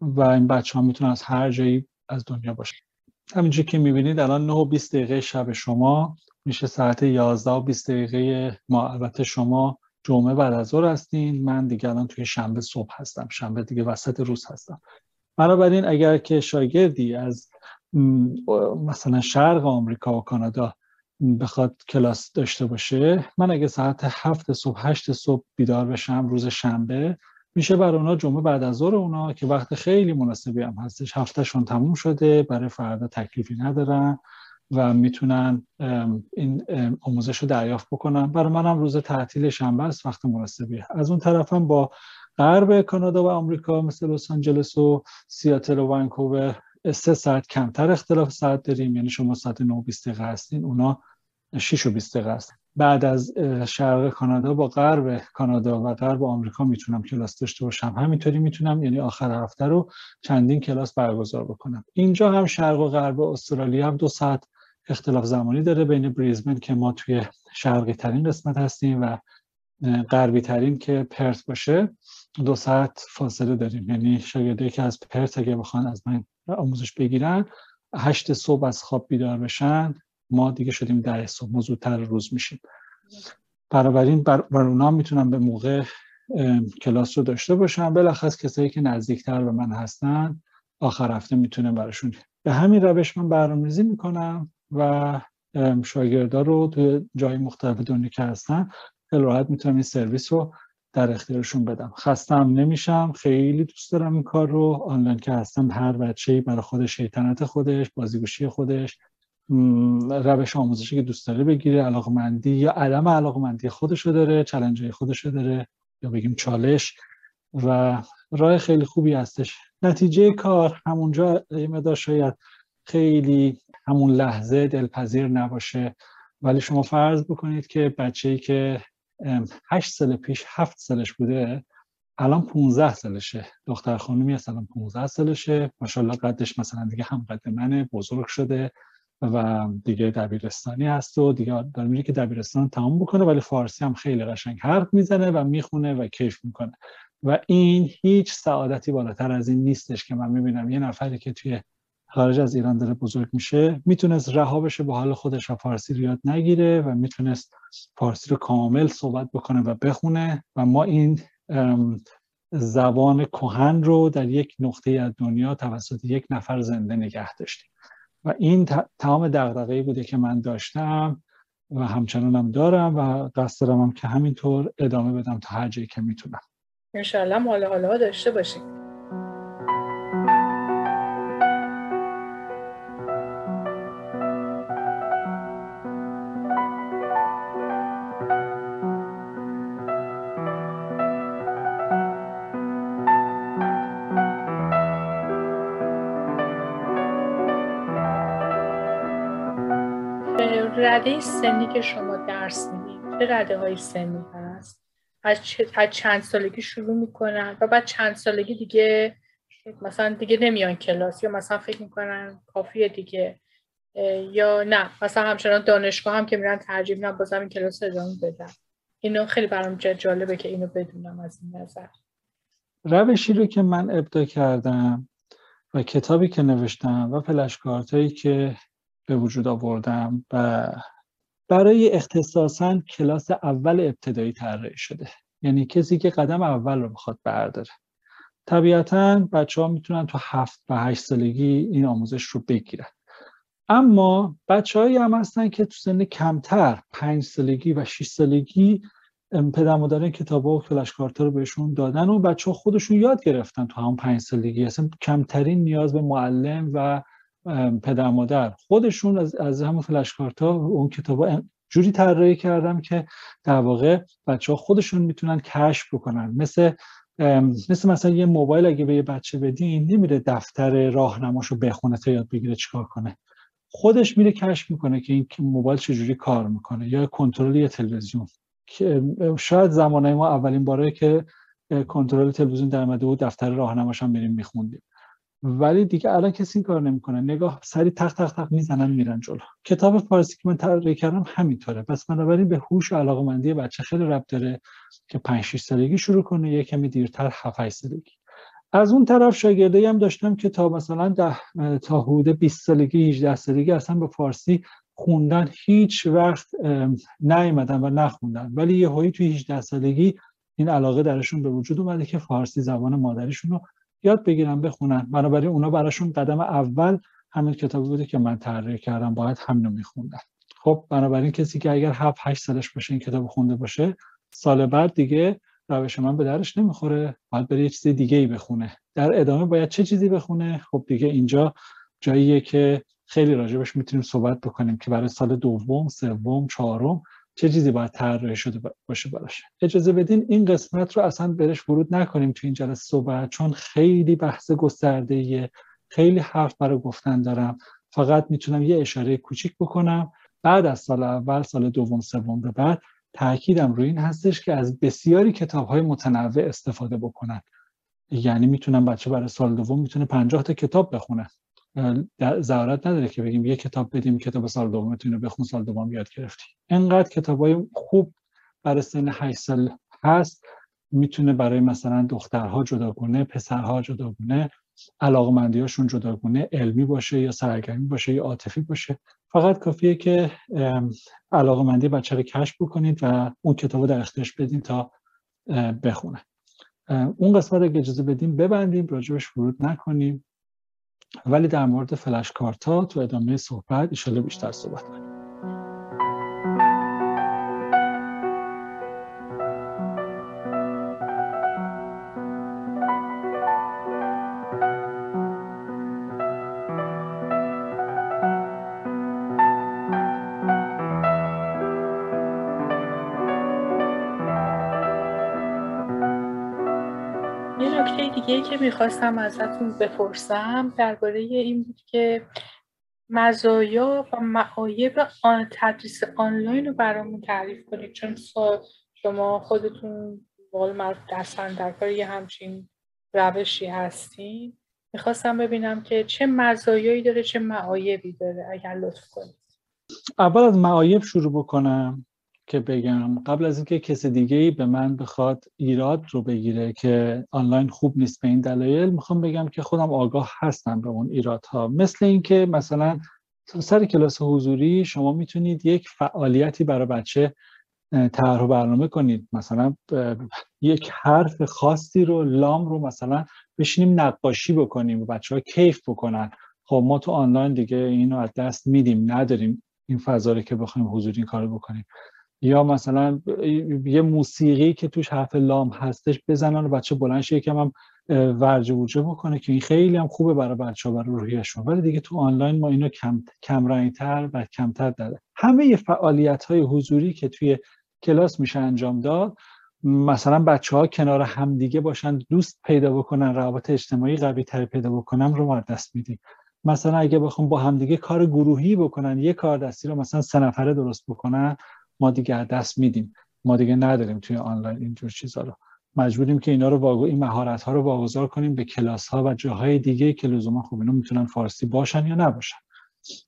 S2: و این بچه ها می‌تونن از هر جایی از دنیا باشن. همینجور که می‌بینید الان 9 و 20 دقیقه شب شما میشه ساعت 11 و 20 دقیقه ما. البته شما جمعه بعد از ظهر هستین من دیگه الان توی شنبه صبح هستم. شنبه دیگه وسط روز هستم. بنابراین اگر که شاگردی از مثلا شرق آمریکا و کانادا بخواد کلاس داشته باشه من اگه ساعت هفت صبح هشت صبح بیدار بشم روز شنبه میشه برای اونا جمعه بعد از ظهر اونا که وقت خیلی مناسبی هم هستش. هفتهشون تموم شده برای فردا تکلیفی ندارن و می‌تونن این آموزش رو دریافت بکنن. برای منم روز تعطیل شنبه است وقت مناسبی. از اون طرفم با غرب کانادا و آمریکا مثل لس آنجلس و سیاتل و ونکوور سه ساعت کمتر اختلاف ساعت داریم. یعنی شما ساعت 9 20 دقیقه هستین اونا 6 و 20 دقیقه هستن. بعد از شرق کانادا با غرب کانادا و غرب آمریکا می‌تونم کلاس داشته باشم. همینطوری می‌تونم یعنی آخر هفته رو چندین کلاس برگزار بکنم. اینجا هم شرق و غرب استرالیا هم دو ساعت اختلاف زمانی داره بین بریزبن که ما توی شرقی ترین قسمت هستیم و غربی ترین که پرت باشه دو ساعت فاصله داریم. یعنی شاگردی که از پرت اگه بخوان از من آموزش بگیرن هشت صبح از خواب بیدار بشن. ما دیگه شدیم در صبح ما زودتر روز میشیم. بنابراین بر, بر اونا می‌تونم به موقع کلاس رو داشته باشم. بلخص کسایی که نزدیکتر به من هستن آخر هفته می‌تونه براشون به همین روش من برنامه‌ریزی می‌کنم و شاگردا رو تو جای مختلف دنیا که هستن خیلی راحت می‌تونم این سرویس رو در اختیارشون بدم. خستم نمیشم خیلی دوست دارم این کار رو. آنلاین که هستم هر بچه‌ای برای خودش شیطنت خودش بازیگوشی خودش روش آموزشی که دوست داره بگیره علاقمندی یا عدم علاقمندی خودش رو داره چلنج خودش رو داره یا بگیم چالش و راه خیلی خوبی هستش. نتیجه کار همونجا یه شاید خیلی همون لحظه دلپذیر نباشه. ولی شما فرض بکنید که بچه ای که هشت سال پیش هفت سالش بوده الان 15 سالشه. دختر خانومی هست الان 15 سالشه. ماشاءالله قدش مثلا دیگه هم قد منه بزرگ شده. و دیگه دبیرستانی هست و دیگه داره میره که دبیرستان تمام بکنه ولی فارسی هم خیلی قشنگ حرف می‌زنه و می‌خونه و کیف می‌کنه. و این هیچ سعادتی بالاتر از این نیستش که من می‌بینم. یه نفری که توی خارج از ایران داره بزرگ میشه می‌تونست رها بشه به حال خودش و فارسی رو یاد نگیره و می‌تونست فارسی رو کامل صحبت بکنه و بخونه. و ما این زبان کهن رو در یک نقطه از دنیا توسط یک نفر زنده نگه داشتیم. و این تمام دغدغه‌ای بوده که من داشتم و همچنانم دارم و قصد دارم که همینطور ادامه بدم تا هر جایی که می‌تونم.
S1: انشالله حالا حالا داشته باشیم. رده سنی که شما درس می‌دید چه رده های سنی هست؟ از, چند سالگی شروع می‌کنن و بعد چند سالگی دیگه مثلا دیگه نمیان کلاس یا مثلا فکر می‌کنن کافیه دیگه یا نه مثلا همچنان دانشگاه هم که میرن ترجیح میدن بازم این کلاس ادامه بدن. اینو خیلی برام جالبه که اینو بدونم از این نظر.
S2: روشی رو که من ابدا کردم و کتابی که نوشتم و فلشکارت که به وجود آوردم و برای اختصاصا کلاس اول ابتدایی طراحی شده. یعنی کسی که قدم اول رو می‌خواد برداره. طبیعتا بچه ها می‌تونن تو هفت و هشت سالگی این آموزش رو بگیرن. اما بچه هایی هم هستن که تو سن کمتر پنج سالگی و 6 سالگی پدر مادر کتاب و فلش رو بهشون دادن و بچه ها خودشون یاد گرفتن تو هم پنج سالگی. اصلا کمترین نیاز به معلم و پدر مادر. خودشون از, از همون فلش ها اون کتاب جوری طراحی کردم که در واقع بچه ها خودشون می‌تونن کشف بکنن. مثل مثل مثلا یه موبایل اگه به یه بچه بدین نمیره دفتر راهنماشو بخونه تا یاد بگیره چیکار کنه. خودش میره کشف می‌کنه که این موبایل چجوری کار می‌کنه یا کنترل یه تلویزیون. شاید زمانه ما اولین باره که کنترل تلویزیون در اومده بود دفتر راهنماش بریم میخوندیم. ولی دیگه الان کسی این کار نمی‌کنه. نگاه سری تق تق تق می‌زنن میرن جلو. کتاب فارسی که من طراحی کردم همینطوره. پس بنابراین به هوش و علاقمندی بچه خیلی ربط داره که 5 6 سالگی شروع کنه یه کمی دیرتر 7 8 سالگی. از اون طرف شاگرده هم داشتم که تا مثلا ده تا حدود 20 سالگی 18 سالگی اصلا به فارسی خوندن هیچ وقت نیومدن و نخوندن. ولی یه هایی توی 18 سالگی این علاقه درشون به وجود اومده که فارسی زبان مادریشون رو یاد بگیرن بخونن. بنابراین اونا براشون قدم اول همین کتابی بوده که من طراحی کردم باید همینو میخوندن. خب بنابراین کسی که اگر 7 8 سالش باشه این کتاب خونده باشه سال بعد دیگه روش من به درش نمی‌خوره. باید بره یه چیز دیگه ای بخونه. در ادامه باید چه چیزی بخونه؟ خب دیگه اینجا جاییه که خیلی راجبش می‌تونیم صحبت بکنیم که برای سال دوم سوم چهارم چه چیزی باید طراحی شده باشه براش اجازه بدین این قسمت رو اصلا برش ورود نکنیم تو این جلسه صحبت چون خیلی بحث گسترده خیلی حرف برای گفتن دارم. فقط می‌تونم یه اشاره کوچیک بکنم. بعد از سال اول سال دوم سوم به بعد تاکیدم روی این هستش که از بسیاری کتاب های متنوع استفاده بکنن. یعنی می‌تونم بچه برای سال دوم می‌تونه 50 تا کتاب بخونه. ضرورت نداره که بگیم یه کتاب بدیم کتاب سال دومتون رو بخون سال دوم یاد گرفتی انقدر کتابای خوب برای سن 8 سال هست می‌تونه برای مثلا دخترها جداگونه پسرها جداگونه علاقمندیاشون جداگونه علمی باشه یا سرگرمی باشه یا عاطفی باشه. فقط کافیه که علاقمندی بچه رو کشف بکنید و اون کتاب رو در اختیارش بدین تا بخونه. اون قسمت رو اجازه بدیم ببندیم راجبش ورود نکنیم. ولی در مورد فلش کارت ها تو ادامه صحبت ایشالا بیشتر صحبت کنیم.
S1: می‌خواستم ازتون بپرسم درباره این بود که مزایا و معایب آن تدریس آنلاین رو برامون تعریف کنید چون شما خودتون بال دستن در یه همچین روشی هستین. می‌خواستم ببینم که چه مزایایی داره چه معایبی داره اگر لطف کنید.
S2: اول از معایب شروع بکنم. که بگم. قبل از اینکه کسی دیگه ای به من بخواد ایراد رو بگیره که آنلاین خوب نیست به این دلایل می‌خوام بگم که خودم آگاه هستم به اون ایرادها. مثل اینکه مثلا سر کلاس حضوری شما می‌تونید یک فعالیتی برای بچه طرح و برنامه کنید. مثلا یک حرف خاصی رو لام رو مثلا بشینیم نقاشی بکنیم و بچه ها کیف بکنن. خب ما تو آنلاین دیگه اینو از دست میدیم نداریم این فضا که بخوایم حضوری این کارو بکنیم. یا مثلا یه موسیقی که توش حرف لام هستش بزنن و بچه بلند شه یکم هم ورجه وجه بکنه که این خیلی هم خوبه برای بچه ها برای روحیشون ولی دیگه تو آنلاین ما اینو کم تر و کمتر داره. همه فعالیت های حضوری که توی کلاس میشه انجام داد مثلا بچه ها کنار همدیگه باشن دوست پیدا بکنن روابط اجتماعی قوی تر پیدا بکنن رو ما دست میدیم. مثلا اگه بخوام با همدیگه کار گروهی بکنن یه کار دستی رو مثلا سه نفره درست بکنن ما دیگه دست میدیم. ما دیگه نداریم توی آنلاین اینجور چیزا رو. مجبوریم که اینا رو واگو این مهارت ها رو واگذار کنیم به کلاس ها و جاهای دیگه که لزوما خوب اینا می‌تونن فارسی باشن یا نباشن.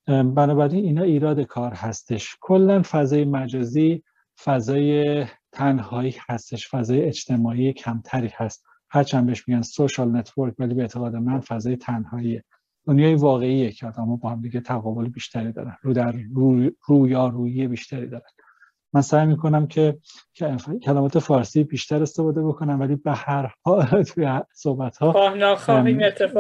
S2: بنابراین اینا ایراد کار هستش. کلا فضای مجازی فضای تنهایی هستش. فضای اجتماعی کمتری هست. هرچند بهش میگن social network ولی به اعتقاد من فضای تنهاییه دنیای واقعیه که آدم با هم دیگه تقابل بیشتری دارن. رو در رو, روی بیشتری دارن. من سعی می‌کنم که کلمات فارسی بیشتر استفاده بکنم ولی به هر حال توی صحبت ها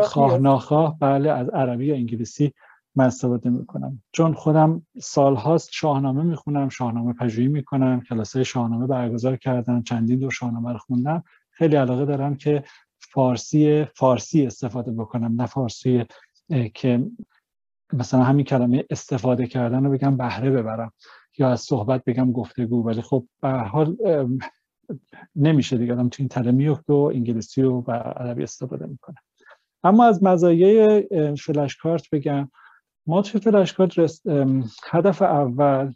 S2: خواه ناخواه بله از عربی یا انگلیسی من استفاده می‌کنم. چون خودم سالهاست شاهنامه می‌خونم شاهنامه پژوهی می‌کنم کلاس شاهنامه برگزار کردم چندین دور شاهنامه رو خوندم. خیلی علاقه دارم که فارسی فارسی استفاده بکنم نه فارسی که مثلا همین کلمه استفاده کردن رو بگم بهره ببرم. یا از صحبت بگم گفتگو ولی خب به حال نمیشه دیگه. آدم تو این تله میفته و انگلیسی و عربی استفاده می‌کنه. اما از مزایای فلش کارت بگم. ما توی فلش کارت هدف اول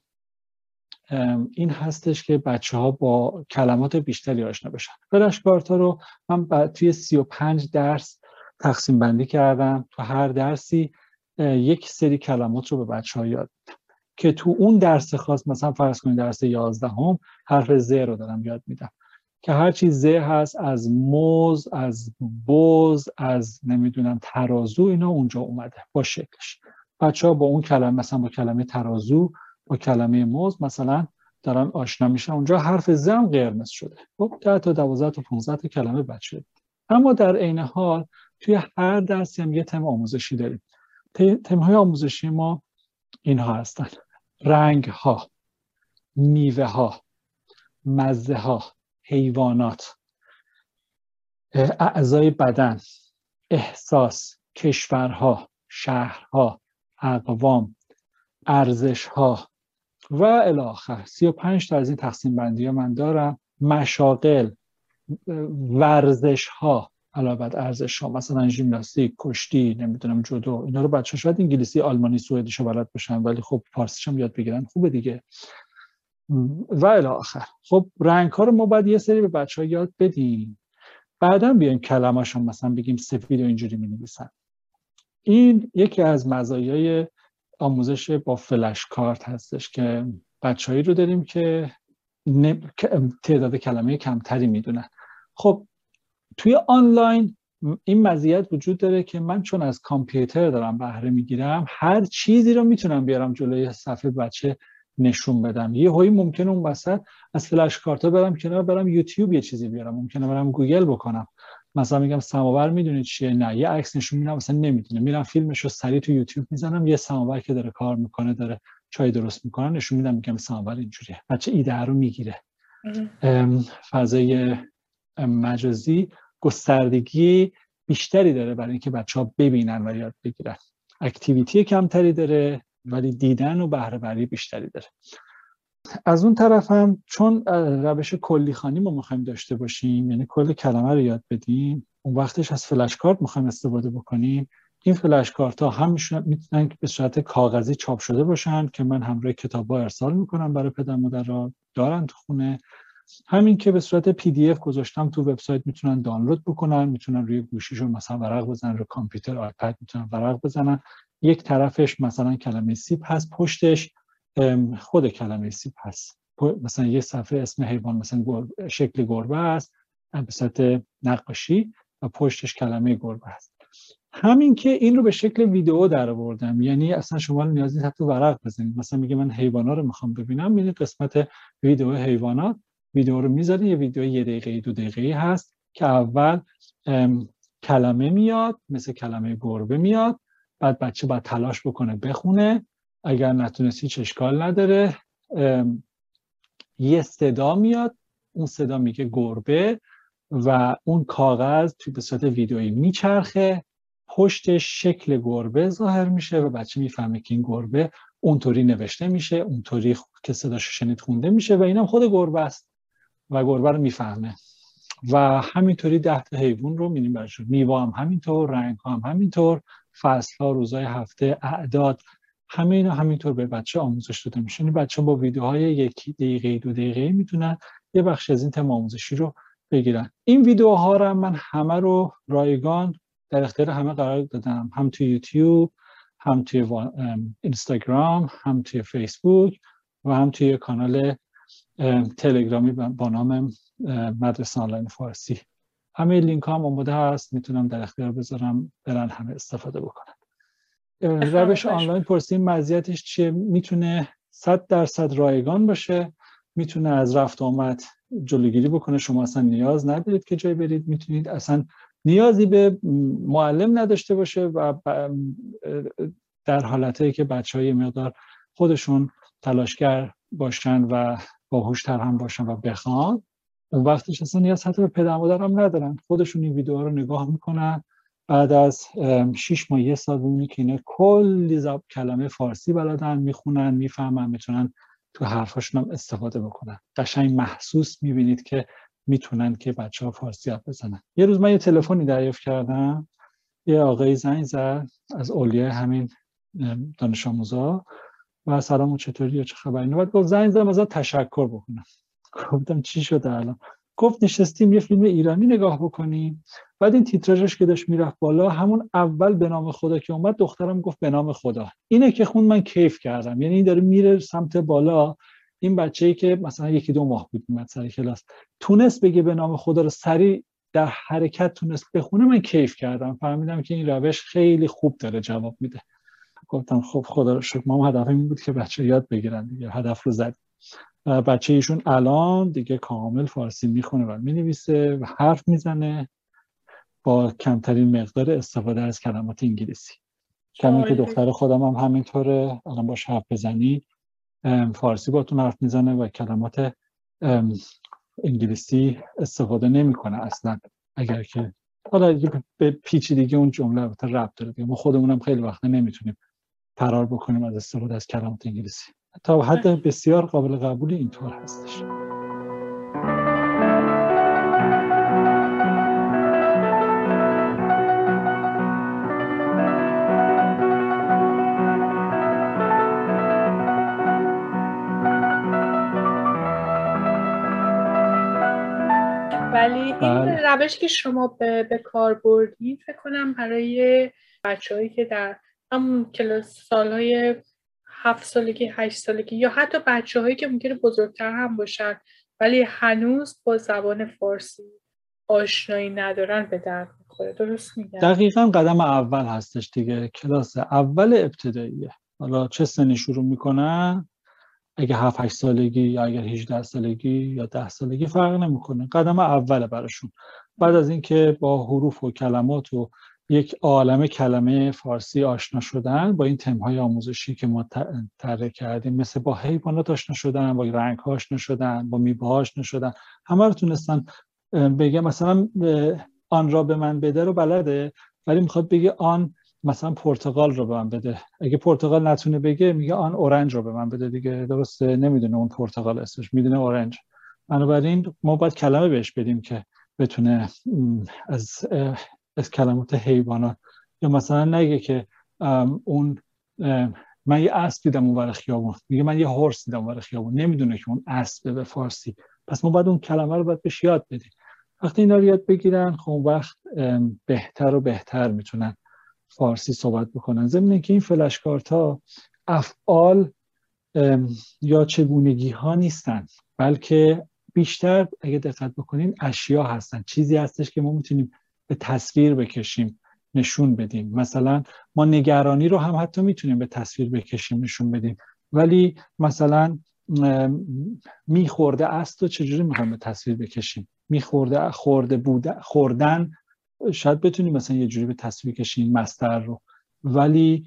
S2: این هستش که بچه ها با کلمات بیشتری آشنا بشن. فلش کارت ها رو من توی 35 درس تقسیم بندی کردم. تو هر درسی یک سری کلمات رو به بچه ها یاد که تو اون درس خاص مثلا فرض کنید درس 11 هم حرف ز رو دارم یاد میدم. که هر چیز ز هست از موز از بوز از نمی‌دونم ترازو اینا اونجا اومده با شکلش. بچه ها با اون کلمه مثلا با کلمه ترازو با کلمه موز مثلا دارن آشنا میشن. اونجا حرف ز هم قرمز شده. خب 10 تا 12 تا 15 تا کلمه بچه اما در عین حال توی هر درسی هم یه تم آموزشی داریم. تم های آموزشی ما اینها هستن. رنگ ها میوه ها مزه ها حیوانات اعضای بدن احساس کشورها شهرها اقوام ارزش ها و الاخر سی و پنج تا از این تقسیم بندی ها من دارم. مشاقل ورزش ها علاوه بر ارزش ها مثلا ژیمناستیک کشتی نمی‌دونم جودو اینا رو بچه شاید انگلیسی آلمانی سوئدیشو بلد باشن ولی خب فارسیش هم یاد بگیرن خوبه دیگه. و الی آخر. خب رنگ ها رو ما باید یه سری به بچه ها یاد بدیم. بعدا بیایم کلمه‌شون مثلا بگیم سفید و اینجوری می نویسن این یکی از مزایای آموزش با فلش کارت هستش که بچههایی رو داریم که تعداد کلمه کمتری می‌دونن. خب توی آنلاین این مزیت وجود داره که من چون از کامپیوتر دارم بهره می‌گیرم هر چیزی رو می‌تونم بیارم جلوی صفحه بچه نشون بدم. یه هایی ممکنه اون وسط از فلش کارتا برم کنار برم یوتیوب یه چیزی بیارم. ممکنه برم گوگل بکنم. مثلا میگم سماور می‌دونید چیه؟ نه. یه عکس نشون میدم مثلا نمی‌دونه میرم فیلمش رو سریع تو یوتیوب می‌زنم یه سماور که داره کار می‌کنه داره چای درست می‌کنه نشون میدم میگم سماور اینجوریه. بچه ایده رو می‌گیره. فضای مجازی گستردگی بیشتری داره برای اینکه بچه ها ببینن و یاد بگیرن. activity کمتری داره ولی دیدن و بهره بیشتری داره. از اون طرف هم چون روش کلی خانی ما می‌خوایم داشته باشیم یعنی کل کلمه رو یاد بدیم اون وقتش از flashcard می‌خوایم استفاده بکنیم. این flashcard ها هم می‌تونن به صورت کاغذی چاپ شده باشن که من همراه کتاب ها ارسال می‌کنم برای پدر مادر دارن تو خونه. همین که به صورت PDF گذاشتم تو وبسایت می‌تونن دانلود بکنن می‌تونن روی گوشیشون مثلا ورق بزنن روی کامپیوتر iPad می‌تونن ورق بزنن. یک طرفش مثلا کلمه سیب هست پشتش خود کلمه سیب هست. مثلا یه صفحه اسم حیوان مثلا شکل گربه است به صورت نقاشی و پشتش کلمه گربه هست. همین که این رو به شکل ویدیو در آوردم یعنی اصلا شما نیاز نیست حتی ورق بزنید. مثلا میگه من حیوانا رو می‌خوام ببینم می‌بینید قسمت ویدیو حیوانات ویدیو رو می‌ذاره یه ویدیو یه دقیقه دو دقیقه هست که اول کلمه میاد مثل کلمه گربه میاد بعد بچه باید تلاش بکنه بخونه. اگر نتونستی اشکال نداره. یه صدا میاد اون صدا میگه گربه و اون کاغذ توی به صورت ویدیویی میچرخه. پشتش شکل گربه ظاهر میشه و بچه می‌فهمه که این گربه اونطوری نوشته میشه اونطوری که صداش شنید خونده میشه و اینم خود گربه است. و گربه رو می‌فهمه. و همینطوری ده تا حیوان رو می‌بینیم برشون میوه هم همینطور رنگ هم همینطور فصل ها روزای هفته اعداد همه اینا همینطور به بچه آموزش داده میشه. یعنی بچه با ویدیوهای یکی دقیقه دو دقیقه می‌تونن یه بخش از این تم آموزشی رو بگیرن. این ویدیوها رو من همه رو رایگان در اختیار همه قرار دادم. هم توی یوتیوب هم توی اینستاگرام هم توی فیسبوک و هم توی کانال تلگرامی با نام مدرسه آنلاین فارسی. همه لینک هم آماده هست. می‌تونم در اختیار بذارم برن همه استفاده بکنن. روش آنلاین پرسی مزیتش چیه؟ می‌تونه صد درصد رایگان باشه. می‌تونه از رفت آمد جلوگیری بکنه. شما اصلا نیاز ندارید که جای برید. می‌تونید اصلا نیازی به معلم نداشته باشه و در حالتی که بچه های مقدار خودشون تلاشگر باشن و باهوشتر هم باشن و بخوان اون وقتش اصلا نیاز حتی به پدر مادر هم ندارن. خودشون این ویدیوها رو نگاه می‌کنن. بعد از شیش ماه یه سال ببینید که اینا کلی زب... کلمه فارسی بلدن می‌خونن می‌فهمن می‌تونن تو حرفاشون هم استفاده بکنن. قشنگ محسوس می‌بینید که می‌تونن که بچه ها فارسی یاد بزنن. یه روز من یه تلفنی دریافت کردم. یه آقای زنگ زد. از اولیای همین دانش آموزا. و سلام چطوری یا چه خبری بعد گفت زنگ زدم ازت تشکر بکنم. گفتم چی شده الان؟ گفت نشستیم یه فیلم ایرانی نگاه بکنیم. بعد این تیتراژش که داشت می‌رفت بالا همون اول به نام خدا که اومد دخترم گفت به نام خدا. اینه که خون من کیف کردم. یعنی این داره میره سمت بالا. این بچه ای که مثلا یکی دو ماه بود اومد سر کلاس تونست بگه به نام خدا رو سریع در حرکت تونست بخونه من کیف کردم. فهمیدم که این روش خیلی خوب داره جواب میده. گفتم خب خدا رو شکر ما هدف این بود که بچه یاد بگیرن دیگه هدف رو زد بچه ایشون الان دیگه کامل فارسی می‌خونه و می‌نویسه و حرف می‌زنه با کمترین مقدار استفاده از کلمات انگلیسی. کمی که دختر خودم هم همینطوره الان باش حرف بزنی فارسی باتون حرف می‌زنه و کلمات انگلیسی استفاده نمی‌کنه اصلا. اگر که حالا به پیچیدگی اون جمله ربط داره ما خودمونم خیلی وقتا نمی‌تونیم فرار بکنیم از استفاده از کلمات انگلیسی. تا حد بسیار قابل قبولی اینطور هستش.
S1: ولی این بله. روش که شما به, به کار بردید فکر کنم برای بچههایی که در همون کلاس سالهای هفت سالگی هشت سالگی یا حتی بچه هایی که ممکنه بزرگتر هم باشن ولی هنوز با زبان فارسی آشنایی ندارن به درد می‌خوره. درست میگم؟
S2: دقیقا قدم اول هستش دیگه. کلاس اول ابتداییه. حالا چه سنی شروع می‌کنن؟ اگه 7 8 سالگی یا اگر 18 سالگی یا 10 سالگی فرق نمی‌کنه. قدم اوله براشون. بعد از اینکه با حروف و کلمات و یک عالم کلمه فارسی آشنا شدن با این تمهای آموزشی که ما طراحی کردیم. مثل با حیوانات آشنا شدن با رنگ آشنا شدن با میوه آشنا شدن. همه رو تونستن بگه مثلا آن را به من بده رو بلده ولی می‌خواد بگه آن مثلا پرتغال رو به من بده. اگه پرتغال نتونه بگه میگه آن اورنج رو به من بده دیگه. درسته؟ نمی‌دونه اون پرتغال اسمش. می‌دونه اورنج. بنابراین ما باید کلمه بهش بدیم که بتونه از از کلمات حیوانات. یا مثلا نگه که اون من یه اسب دیدم اون خیابون. میگه من یه هورس دیدم اون خیابون. نمی‌دونه که اون اسب به فارسی. پس ما باید اون کلمه رو باید بهش یاد بدیم. وقتی اینا رو یاد بگیرن خب وقت بهتر و بهتر می‌تونن فارسی صحبت بکنن. ضمن که این فلشکارت ها افعال یا چگونگی ها نیستن بلکه بیشتر اگه دقت بکنین اشیا هستن. چیزی هستش که ما می‌تونیم به تصویر بکشیم نشون بدیم. مثلا ما نگرانی رو هم حتی می‌تونیم به تصویر بکشیم نشون بدیم. ولی مثلا میخورده است و چجوری می‌خوایم به تصویر بکشیم؟ میخورده خورده بوده خوردن شاید بتونیم مثلا یه جوری به تصویر کشیم مستر رو. ولی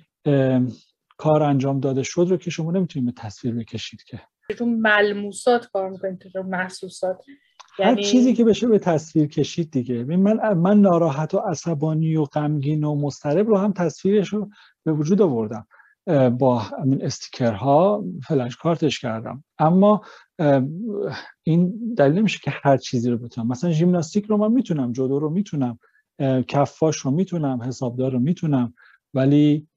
S2: کار انجام داده شد رو که شما نمی‌تونیم به تصویر بکشید که.
S1: رو ملموسات کار می‌کنید رو محسوسات.
S2: هر یعنی چیزی که بشه به تصویر کشید دیگه. من من ناراحت و عصبانی و غمگین و مضطرب رو هم تصویرش رو به وجود آوردم با این استیکرها فلش کارتش کردم. اما این دلیل نمیشه که هر چیزی رو بتونم. مثلا ژیمناستیک رو من می‌تونم جدو رو می‌تونم کفاش رو می‌تونم حسابدار رو می‌تونم ولی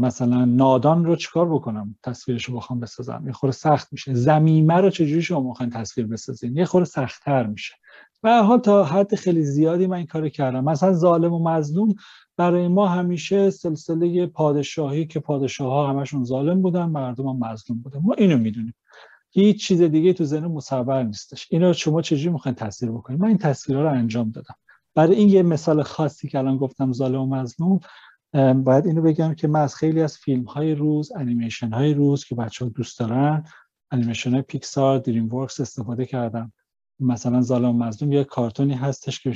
S2: مثلا نادان رو چیکار بکنم تصویرش رو بخوام بسازم؟ یه خورده سخت میشه. زمیمه رو چجوری شما می‌خواین تصویر بسازین؟ یه خورده سختتر میشه. و حال تا حد خیلی زیادی من این کار کردم. مثلا ظالم و مظلوم برای ما همیشه سلسله پادشاهی که پادشاه ها همشون ظالم بودن مردم هم مظلوم بودن. ما اینو می‌دونیم. هیچ چیز دیگه تو ذهن مصور نیستش. اینو شما چجوری می‌خواین تصویر بکنید من این تصویرها رو انجام دادم. برای این یه مثال خاصی که الان گفتم ظالم و مظلوم. باید اینو بگم که من از خیلی از فیلم های روز انیمیشن های روز که بچه ها دوست دارن انیمیشن های پیکسار دریم ورکس استفاده کردم. مثلا ظالم مظلوم یه کارتونی هستش که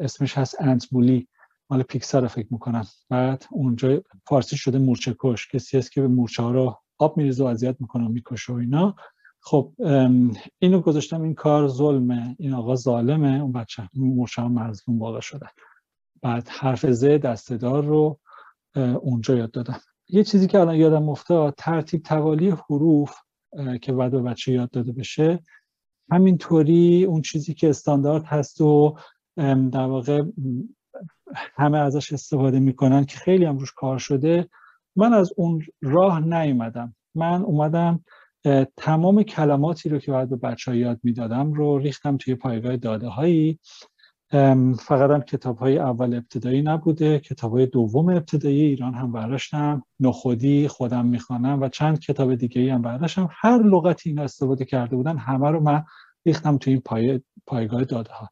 S2: اسمش هست انت بولی مال پیکسار فکر می‌کنم. بعد اونجا فارسی شده مورچه کش. کسی هست که به مورچه ها رو آب میریزه و اذیت می‌کنه و می‌کشه و اینا. خب اینو گذاشتم. این کار ظلمه. این آقا ظالمه. اون بچه مورچه ها مظلوم واقع شده بعد حرف ز دستدار رو اونجا یاد دادم. یه چیزی که الان یادم افتاد ترتیب توالی حروف که بعد به بچه یاد داده بشه. همینطوری اون چیزی که استاندارد هست و در واقع همه ازش استفاده می‌کنن که خیلی هم روش کار شده. من از اون راه نیومدم. من اومدم تمام کلماتی رو که باید به بچه ها یاد می‌دادم رو ریختم توی پایگاه داده هایی فقط هم کتاب های اول ابتدایی نبوده کتاب های دوم ابتدایی ایران هم برداشتم نخودی خودم می‌خوانم و چند کتاب دیگه هم برداشتم. هر لغتی این استفاده کرده بودن همه رو من ریختم توی این پای... پایگاه داده ها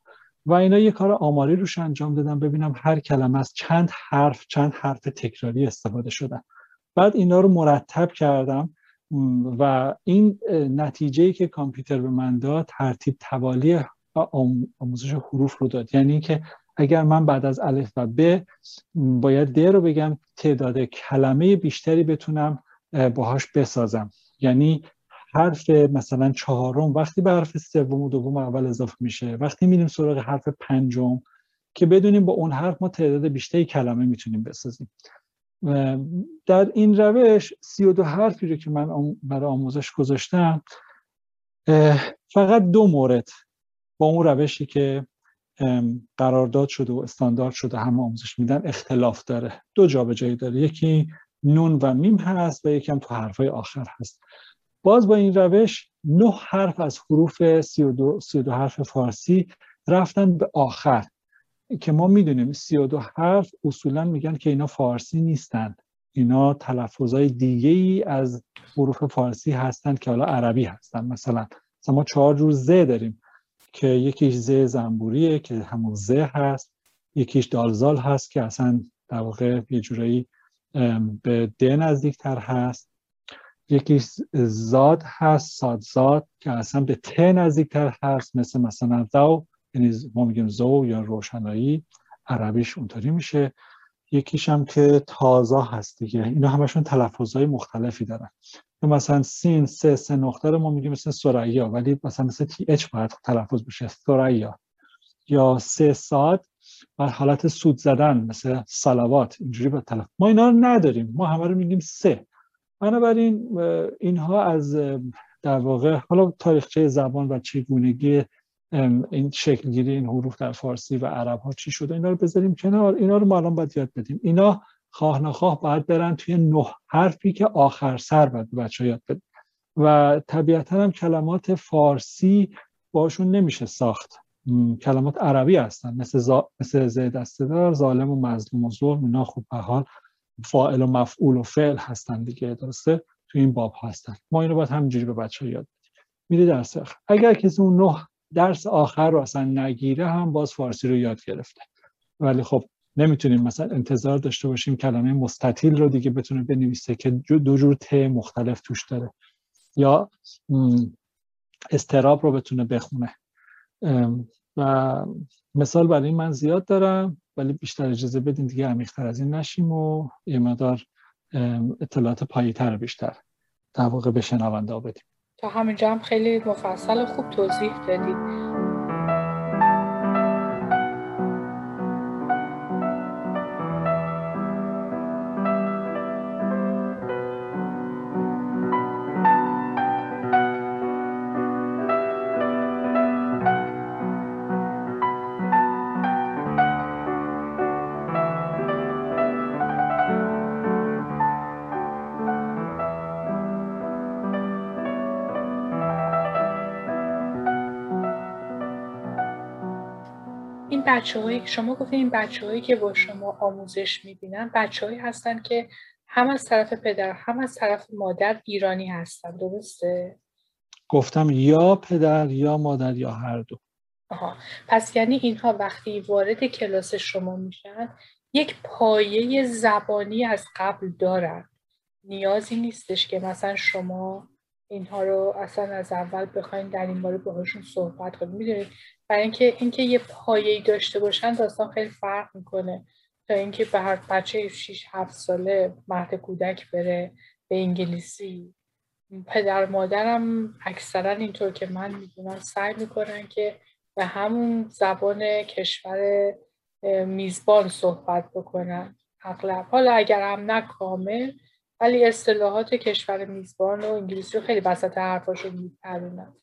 S2: و اینا یه کار آماری روش انجام دادم ببینم هر کلمه از چند حرف چند حرف تکراری استفاده شدن بعد اینا رو مرتب کردم و این نتیجه که کامپیوتر به من داد ترتیب توالی آموزش حروف رو داد. یعنی که اگر من بعد از الف و ب باید د رو بگم تعداد کلمه بیشتری بتونم باهاش بسازم. یعنی حرف مثلا چهارم وقتی به حرف سوم و دوم اول اضافه میشه وقتی میریم سراغ حرف پنجم که بدونیم با اون حرف ما تعداد بیشتری کلمه می‌تونیم بسازیم. در این روش سی و دو حرفی رو که من برای آموزش گذاشتم فقط دو مورد اون روشی که قرارداد شده و استاندارد شده همه آموزش میدن اختلاف داره. دو جابجایی داره. یکی نون و میم هست و یکی هم تو حرفای آخر هست. باز با این روش نه حرف از حروف 32, 32 حرف فارسی رفتن به آخر که ما می‌دونیم 32 حرف اصولا میگن که اینا فارسی نیستن. اینا تلفظهای دیگه ای از حروف فارسی هستند که حالا عربی هستن مثلا. مثلا ما چهار جور ز داریم. که یکیش ز زنبوریه که همون ز هست یکیش دالزال هست که اصلا در واقع یه جورایی به د نزدیکتر هست. یکیش زاد هست سادزاد که اصلا به ت نزدیکتر هست مثل مثلا زو یعنی ما میگیم زو یا روشنایی عربیش اونطوری میشه. یکیش هم که تازه هست دیگه. اینا همشون تلفظهای مختلفی دارن. مثلا سین سه سه نقطه رو ما میگیم مثل سریا ولی مثلا مثل تی اچ باید تلفظ بشه سریا یا سه ساد و حالت سود زدن مثل سلوات اینجوری با تلف ما اینا رو نداریم ما همه رو میگیم سه. بنابراین اینها از در واقع حالا تاریخچه زبان و چگونگی این شکلگیری این حروف در فارسی و عرب ها چی شده اینا رو بذاریم کنار. اینا رو ما الان باید یاد بدیم. اینا خواه نخواه باید برن توی نه حرفی که آخر سر باید بچه یاد بدیم و طبیعتا هم کلمات فارسی باشون نمیشه ساخت. کلمات عربی هستن. مثل, زا... مثل زید استدار ظالم و مظلوم و ظلم اینا خوب به حال فاعل و مفعول و فعل هستن دیگه درسته؟ تو این باب هستن. ما اینو باید همینجوری به بچه یاد بدیم. میره درس اگر کسی اون نه درس آخر رو اصلا نگیره هم باز فارسی رو یاد گرفته. ولی خب نمی‌تونیم مثلا انتظار داشته باشیم کلمه مستطیل رو دیگه بتونه بنویسه که دو جور ت مختلف توش داره. یا استراب رو بتونه بخونه. و مثال برای این من زیاد دارم ولی بیشتر اجازه بدین دیگه عمیق‌تر از این نشیم و یه مدار اطلاعات پاییتر بیشتر در واقع به شنونده بدیم.
S1: تا همینجا هم خیلی مفصل خوب توضیح دادید بچه هایی شما گفتین این بچه هایی که با شما آموزش می‌بینن بچه هایی هستن که هم از طرف پدر هم از طرف مادر ایرانی هستن درسته؟
S2: گفتم یا پدر یا مادر یا هر دو
S1: آها. پس یعنی اینها وقتی وارد کلاس شما میشن یک پایه زبانی از قبل دارن نیازی نیستش که مثلا شما اینها رو اصلا از اول بخواین در این باره باهاشون صحبت کنید می‌دونید برای اینکه اینکه یه پایه‌ای داشته باشن داستان خیلی فرق می‌کنه. تا اینکه به هر بچه 6 7 ساله مهد کودک بره به انگلیسی. پدر مادرم اکثرا اینطور که من می‌دونم سعی می‌کنن که به همون زبان کشور میزبان صحبت بکنن اغلب. حالا اگر هم نه کامل ولی اصطلاحات کشور میزبان و انگلیسی رو خیلی وسط حرفاشون میپرونن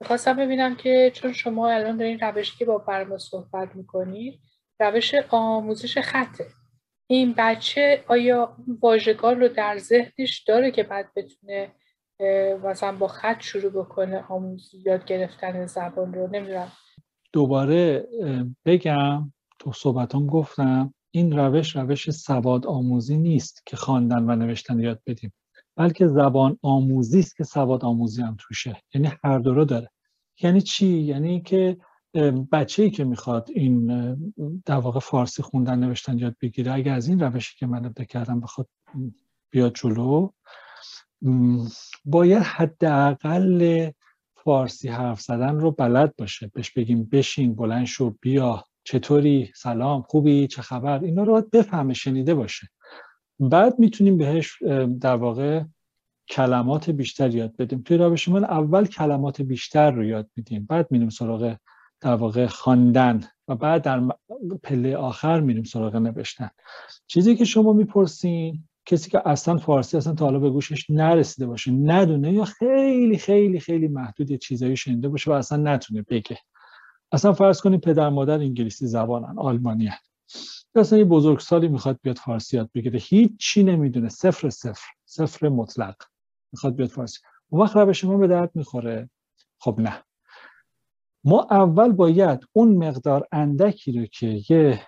S1: می‌خواستم ببینم که چون شما الان دارین روشی که با برما صحبت می‌کنید روش آموزش خطه. این بچه آیا واژگان رو در ذهنش داره که بعد بتونه مثلا با خط شروع بکنه آموز یاد گرفتن زبان رو؟ نمی‌دونم.
S2: دوباره بگم تو صحبتام گفتم این روش روش سواد آموزی نیست که خواندن و نوشتن یاد بدیم. بلکه زبان آموزی است که سواد آموزی هم توشه. یعنی هر دو رو داره. یعنی چی؟ یعنی که بچه ای که می‌خواد این در واقع فارسی خوندن نوشتن یاد بگیره اگه از این روشی که من ابدا کردم بخواد بیاد جلو باید حداقل فارسی حرف زدن رو بلد باشه. بهش بگیم بشین بلند شو بیا. چطوری؟ سلام خوبی؟ چه خبر؟ اینا رو باید بفهمه شنیده باشه. بعد می‌تونیم بهش در واقع کلمات بیشتر یاد بدیم. توی روش من اول کلمات بیشتر رو یاد میدیم. بعد میریم سراغ در واقع خواندن و بعد در پله آخر میریم سراغ نوشتن. چیزی که شما می‌پرسین کسی که اصلا فارسی اصلا تا حالا به گوشش نرسیده باشه ندونه یا خیلی خیلی خیلی محدود چیزایی شنیده باشه و اصلا نتونه بگه. اصلا فرض کنید پدر مادر انگلیسی زبانن آلمانی هن. اصلا یه بزرگسالی می‌خواد بیاد فارسی یاد بگیره. هیچی نمی‌دونه. صفر صفر. صفر مطلق. می‌خواد بیاد فارسی. اون وقت روش ما به درد می‌خوره. خب نه. ما اول باید اون مقدار اندکی رو که یه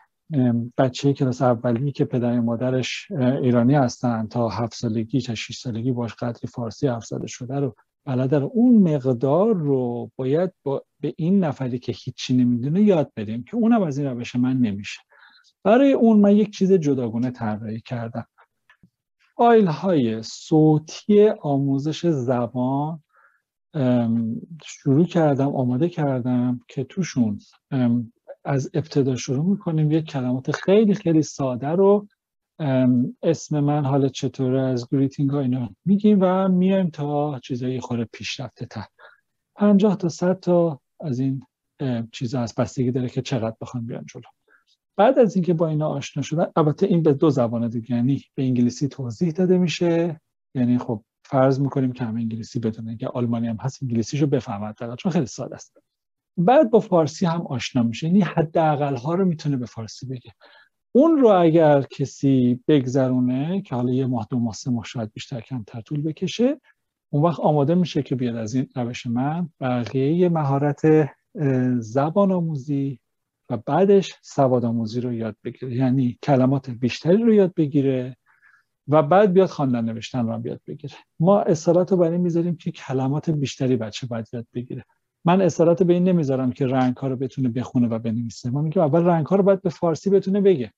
S2: بچه کلاس اولی که پدر مادرش ایرانی هستن تا هفت سالگی تا 6 سالگی باش قدری فارسی حرف زده شده رو بلد اون مقدار رو باید با به این نفری که هیچی نمی‌دونه یاد بدیم که اونم از این روش من نمیشه. برای اون من یک چیز جداگونه طراحی کردم. فایل های صوتی آموزش زبان شروع کردم آماده کردم که توشون از ابتدا شروع می‌کنیم. یک کلمات خیلی خیلی ساده رو اسم من حالا چطور از greeting ها اینا میگیم و میایم تا چیزایی خورده پیشرفته تر. پنجاه تا صد تا از این چیزا از بستگی داره که چقدر بخوام بیان جلو. بعد از اینکه با اینا آشنا شدن البته این به دو زبان دیگه یعنی به انگلیسی توضیح داده میشه. یعنی خب فرض می‌کنیم که همه انگلیسی بدونه که آلمانی هم هست انگلیسیشو بفهمد چون خیلی ساده است. بعد با فارسی هم آشنا میشه یعنی حداقل ها رو می‌تونه به فارسی بگه. اون رو اگر کسی بگذرونه که حالا یه ماه دو ماه سه ماه شاید بیشتر کمتر طول بکشه اون وقت آماده میشه که بیاد از این روش من. بقیه مهارت زبان آموزی و بعدش سواد آموزی رو یاد بگیره. یعنی کلمات بیشتری رو یاد بگیره و بعد بیاد خواندن نوشتن رو بیاد بگیره. ما اصالت رو برای می‌ذاریم که کلمات بیشتری بچه باید یاد بگیره. من اصالت به این نمی‌ذارم که رنگ ها رو بتونه بخونه و بنویسه. ما میگیم اول رنگ ها رو باید به فارسی بتونه بگه.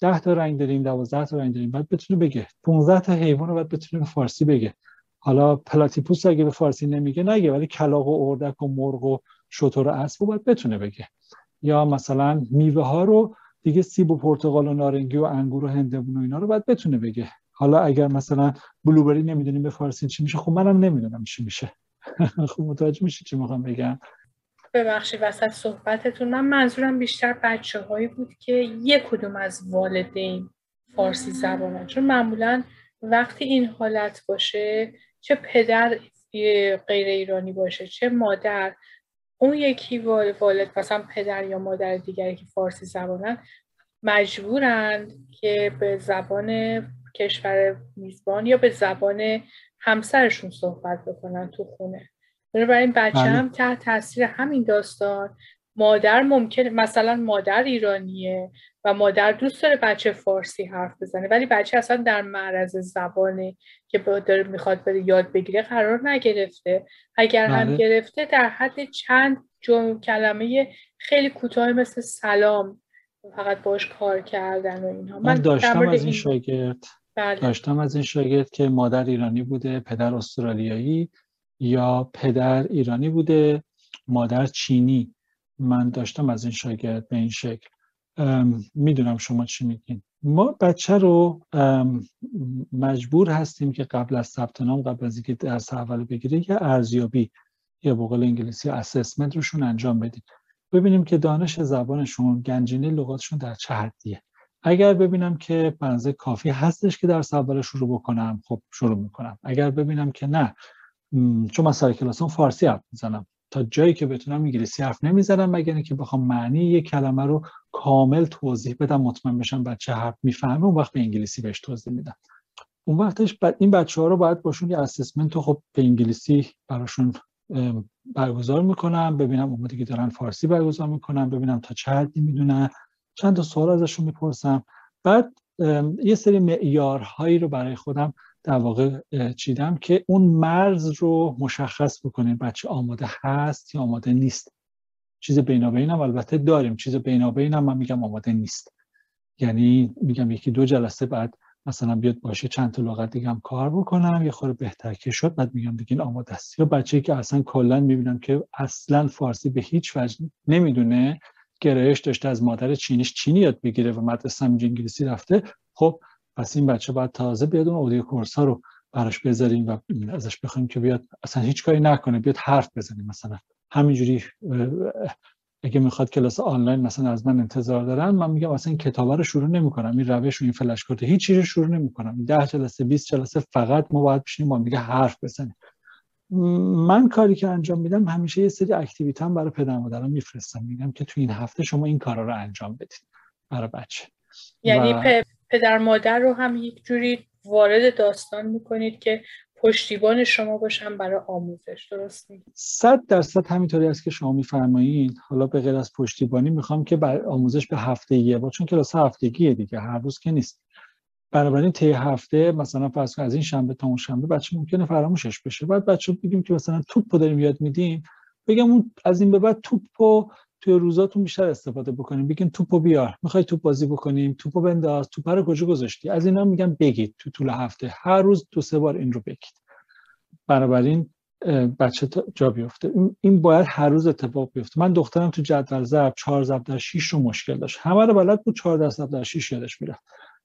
S2: ده تا رنگ داریم دوازده تا رنگ داریم باید بتونه بگه. 15 تا حیوان رو باید بتونه به فارسی بگه. حالا پلاتیپوس اگه به فارسی نمیگه نگه ولی کلاغ و اردک و مرغ و شتر و اسب باید بتونه بگه. یا مثلا میوه ها رو دیگه سیب و پرتقال و نارنگی و انگور و هندبون و اینا رو باید بتونه بگه. حالا اگر مثلا بلوبری نمی‌دونیم به فارسی چی میشه خب منم نمی‌دونم چی میشه. خب متوجه میشه چی می‌خوام بگم؟
S1: ببخشید وسط صحبتتون. من منظورم بیشتر بچه هایی بود که یک کدوم از والدین فارسی زبانن چون معمولا وقتی این حالت باشه چه پدر غیر ایرانی باشه چه مادر اون یکی والد مثلا پدر یا مادر دیگری که فارسی زبانن مجبورند که به زبان کشور میزبان یا به زبان همسرشون صحبت بکنن تو خونه این بچه بله. هم تحت تاثیر همین داستان مادر ممکن مثلا مادر ایرانیه و مادر دوست داره بچه فارسی حرف بزنه ولی بچه اصلا در معرض زبانه که داره می‌خواد بره یاد بگیره قرار نگرفته اگر هم بله. گرفته در حد چند جمع کلمه خیلی کوتاه مثل سلام فقط باش کار کردن و اینها
S2: من, داشتم از این شاگرد بله. داشتم از این شاگرد که مادر ایرانی بوده پدر استرالیایی یا پدر ایرانی بوده مادر چینی من داشتم از این شاگرد به این شکل می‌دونم شما چی میگین. ما بچه رو مجبور هستیم که قبل از ثبت نام قبل از اینکه درس اول بگیره یه ارزیابی یا بقول انگلیسی اسسمنت روشون انجام بدیم. ببینیم که دانش زبانشون گنجینه لغاتشون در چه حدیه. اگر ببینم که بنزه کافی هستش که درس اول شروع بکنم خب شروع می‌کنم. اگر ببینم که نه چون من سر کلاسون فارسی حرف می‌زنم. تا جایی که بتونم انگلیسی حرف نمی‌زنم مگر اینکه بخوام معنی یک کلمه رو کامل توضیح بدم مطمئن بشم بچه حرف می‌فهمه اون وقت به انگلیسی بهش توضیح میدم. اون وقتش این بچه ها رو باید باشون یه اسسمنت رو خب به انگلیسی براشون برگزار می‌کنم ببینم اون که دارن فارسی برگزار می‌کنم ببینم تا چه حدی می‌دونن. چند تا سوال ازشون می‌پرسم. بعد یه سری معیارهایی رو برای خودم در واقع چیدم که اون مرز رو مشخص بکنه بچه آماده هست یا آماده نیست. چیز بینابین هم البته داریم. چیز بینابین هم من میگم آماده نیست. یعنی میگم یکی دو جلسه بعد مثلا بیاد باشه چند تا لغت دیگه هم کار بکنم یه خورده بهتر که شد. بعد میگم دیگه آماده است. یا بچه‌ای که اصلا کلا می‌بینم که اصلا فارسی به هیچ وجه نمی‌دونه گرایش داشته از مادر چینیش چینی یاد بگیره و مدرسه هم انگلیسی رفته خب پس این بچه باید تازه بیاد اون اودیو کورس ها رو براش بذاریم و ازش بخوایم که بیاد اصلا هیچ کاری نکنه بیاد حرف بزنه مثلا. همینجوری اگه می‌خواد کلاس آنلاین مثلا از من انتظار دارن من میگم اصلا این رو شروع نمی‌کنم این روش و این فلش کارت هیچ چیزی شروع نمی‌کنم. 10 جلسه 20 جلسه فقط ما باید بشینیم با دیگه حرف بزنیم. من کاری که انجام میدم همیشه یه سری اکتیویته هم برای پدر مادران میفرستم. میگم که تو این هفته شما این کارا رو انجام بدید برای بچه.
S1: یعنی و... پدر مادر رو هم یک جوری وارد داستان می‌کنید که پشتیبان شما باشن برای آموزش درست میگید
S2: صد درصد همینطوری است که شما میفرمایید. حالا به غیر از پشتیبانی می‌خوام که بر آموزش به هفته یه با چون کلاس هفتگیه دیگه هر روز که نیست. بنابراین طی هفته مثلا فرض از این شنبه تا اون شنبه بچه ممکنه فراموشش بشه. بعد بچه بگیم که مثلا توپ داریم یاد میدیم بگم اون از این به بعد توپ توی روزاتون بیشتر استفاده بکنیم. بگین توپو بیار. می‌خوای توپ بازی بکنیم. توپو بنداز. توپ رو کجا گذاشتی؟ از اینا میگم بگید تو طول هفته. هر روز دو سه بار این رو بگید. بنابراین بچه جا بیفته. این باید هر روز اتفاق بیفته. من دخترم تو جدول ضرب 4 ضرب در 6 رو مشکل داشت. همه رو بلد بود 4 ضرب در 6 یادش میره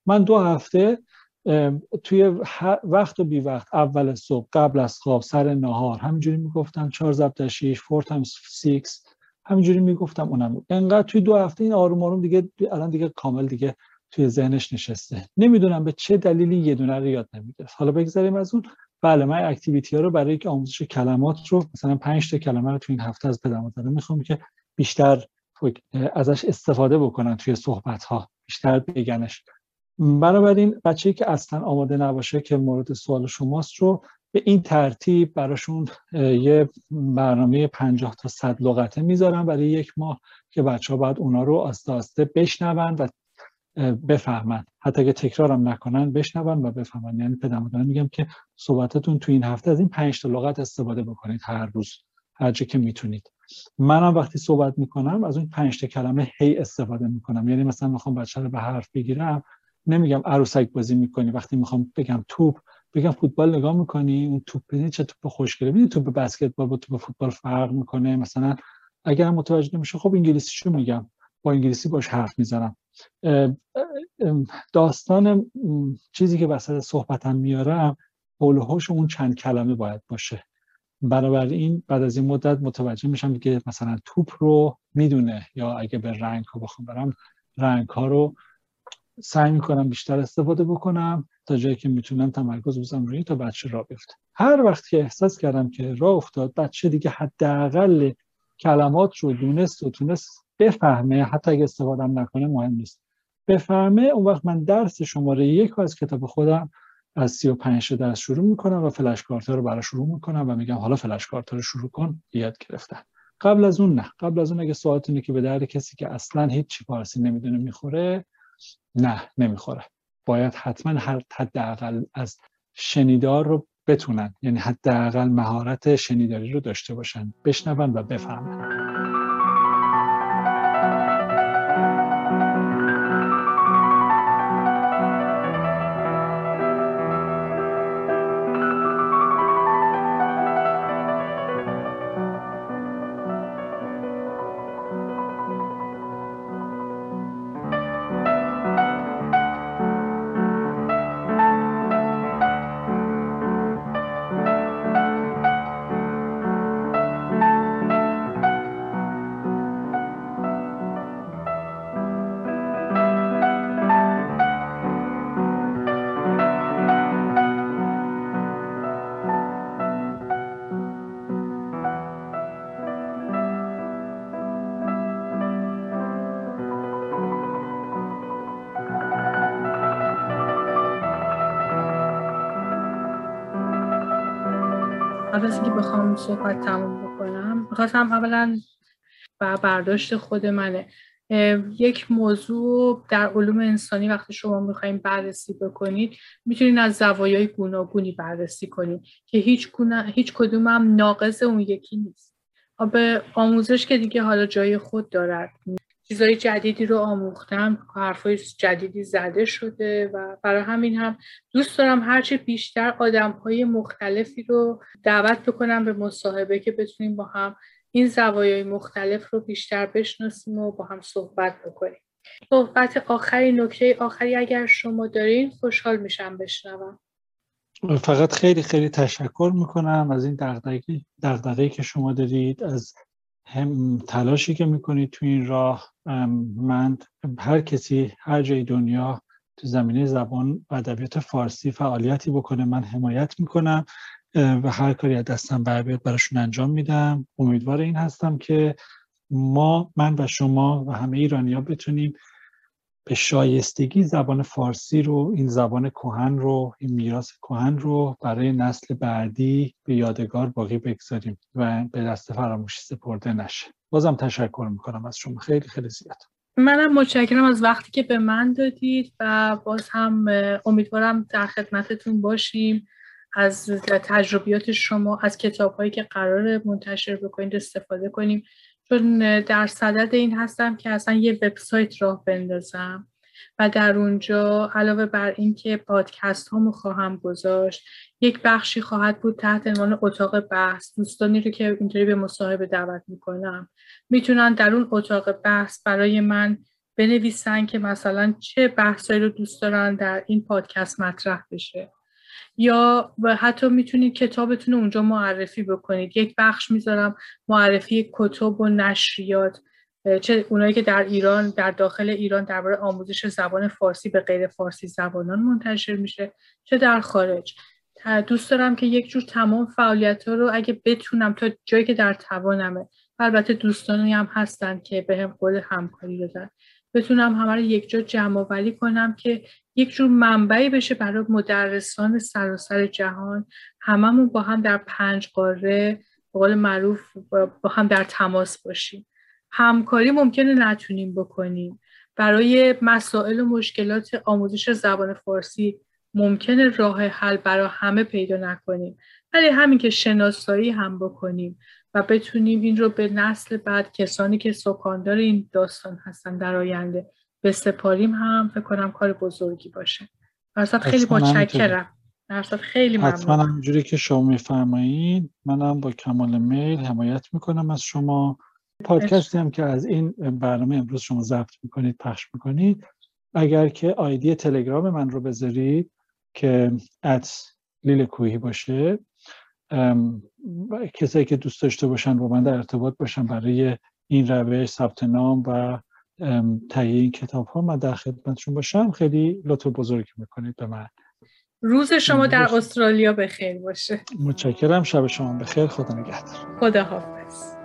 S2: من دو هفته توی وقت و بی وقت اول صبح قبل از خواب سر نهار همینجوری می‌گفتم 4 ضرب در 6 4 times 6 همینجوری می‌گفتم اونم. انقدر توی دو هفته این آروم آروم دیگه الان دیگه کامل دیگه توی ذهنش نشسته. نمی‌دونم به چه دلیلی یه دونه رو یاد نمی‌گرفت حالا بگذاریم از اون. بله من اکتیویتی ها رو برای که آموزش کلمات رو مثلا 5 تا کلمه رو تو این هفته از پدرم می‌خوام که بیشتر ازش استفاده بکنن توی صحبت ها بیشتر بگنش. بنابراین بچه‌ای که اصلا آماده نباشه که مورد سوال شماست رو به این ترتیب براشون یه برنامه 50 تا 100 لغته می‌ذارم برای یک ماه که بچه ها باید اونا رو آسته آسته بشنون و بفهمن. حتی اگه تکرارم نکنن بشنون و بفهمن. یعنی پدرم میگم که صحبتتون تو این هفته از این 5 تا لغت استفاده بکنید هر روز هر که می‌تونید. منم وقتی صحبت می‌کنم از اون پنج تا کلمه هی استفاده می‌کنم. یعنی مثلا می‌خوام بچه رو به حرف بگیرم نمیگم عروسک بازی می‌کنی. وقتی می‌خوام بگم توپ بگم فوتبال نگاه می‌کنی اون توپ ببینید چه توپ خوشگله؟ ببینید توپ بسکتبال با توپ فوتبال فرق می‌کنه؟ مثلا اگر متوجه نمیشه خب انگلیسی شو میگم. با انگلیسی باش حرف می‌زنم. داستان چیزی که وسط صحبتم میارم حول اون چند کلمه باید باشه. بنابراین بعد از این مدت متوجه میشم که مثلا توپ رو می‌دونه یا اگه به رنگ ها بخوام برم رنگ ها رو سعی می‌کنم بیشتر استفاده بکنم تا جایی که می‌تونم تمرکز بزنم روی تا بچه را بیفته. هر وقت که احساس کردم که راه افتاد بچه دیگه حداقل کلمات رو دونست و تونست بفهمه حتی اگه استفاده نکنه مهم نیست. بفهمه اون وقت من درس شماره یک از کتاب خودم از 35 درس شروع می‌کنم و فلش کارت رو برای شروع می‌کنم و میگم حالا فلش کارت رو شروع کن یاد گرفتن. قبل از اون نه. قبل از اون اگه سوالت اینه که به درد کسی که اصلا هیچ چی فارسی نمی‌دونه می‌خوره نه نمی‌خوره. باید حتما حداقل از شنیدار رو بتونن. یعنی حداقل مهارت شنیداری رو داشته باشن بشنون و بفهمن.
S1: بخوام صحبت تموم بکنم. می‌خواستم اولا و برداشت خود منه. یک موضوع در علوم انسانی وقتی شما می‌خوایم بررسی بکنید می‌تونید از زوایای گوناگونی بررسی کنید که هیچ, هیچ کدوم هم ناقض اون یکی نیست. به آموزش که دیگه حالا جای خود دارد. چیزهای جدیدی رو آموختم حرفای جدیدی زده شده و برای همین هم دوست دارم هرچه بیشتر آدم های مختلفی رو دعوت بکنم به مصاحبه که بتونیم با هم این زوایای مختلف رو بیشتر بشناسیم و با هم صحبت بکنیم. صحبت آخری نکته آخری اگر شما دارین خوشحال میشم بشنوم.
S2: فقط خیلی خیلی تشکر می‌کنم از این دقدقه که شما دارید از هم تلاشی که می‌کنید تو این راه من هر کسی هر جای دنیا تو زمینه زبان و ادبیات فارسی فعالیتی بکنه من حمایت می‌کنم و هر کاری از دستم بر بیاد براشون انجام میدم. امیدوار این هستم که ما من و شما و همه ایرانیا بتونیم به شایستگی زبان فارسی رو این زبان کهن رو این میراث کهن رو برای نسل بعدی به یادگار باقی بگذاریم و به دست فراموشی سپرده نشه. بازم تشکر می‌کنم از شما. خیلی خیلی زیاد.
S1: منم متشکرم از وقتی که به من دادید و باز هم امیدوارم در خدمتتون باشیم. از تجربیات شما از کتاب هایی که قرار منتشر بکنید استفاده کنیم. چون در صدد این هستم که اصلا یه وبسایت راه بندازم. و در اونجا علاوه بر اینکه پادکست هامو خواهم گذاشت یک بخشی خواهد بود تحت عنوان اتاق بحث. دوستانی رو که اینطوری به مصاحبه دعوت می‌کنم. می‌تونن در اون اتاق بحث برای من بنویسن که مثلا چه بحثایی رو دوست دارن در این پادکست مطرح بشه. یا و حتی می‌تونید کتابتون اونجا معرفی بکنید. یک بخش می‌ذارم معرفی کتب و نشریات. چه اونایی که در ایران در داخل ایران درباره آموزش زبان فارسی به غیر فارسی زبانان منتشر میشه چه در خارج. دوست دارم که یک جور تمام فعالیت ها رو اگه بتونم تا جایی که در توانمه البته دوستانی هم هستن که به هم قول همکاری دادن بتونم همه رو یک جا جمع ولی کنم که یک جور منبعی بشه برای مدرسان سراسر جهان. هممون با هم در پنج قاره به قول معروف با هم در تماس باشیم. همکاری ممکنه نتونیم بکنیم. برای مسائل و مشکلات آموزش زبان فارسی ممکنه راه حل برای همه پیدا نکنیم. ولی همین که شناسایی هم بکنیم و بتونیم این رو به نسل بعد کسانی که سکاندار این داستان هستن در آینده به سپاریم هم فکر کنم کار بزرگی باشه. درصد خیلی متشکرم. درصد خیلی ممنون.
S2: حتما همونجوری که شما میفرمایید منم با کمال میل حمایت می‌کنم از شما. پادکستی هم که از این برنامه امروز شما ضبط می‌کنید پخش می‌کنید. اگر که آیدی تلگرام من رو بذارید که ات لیل کوهی باشه کسایی که دوست داشته باشن با من در ارتباط باشن برای این روش ثبت نام و تهیه این کتاب ها من در خدمتشون باشم. خیلی لطف بزرگی می‌کنید به من.
S1: روز شما در استرالیا بخیر باشه.
S2: متشکرم. شب شما بخیر. خدا نگهدار.
S1: خدا حافظ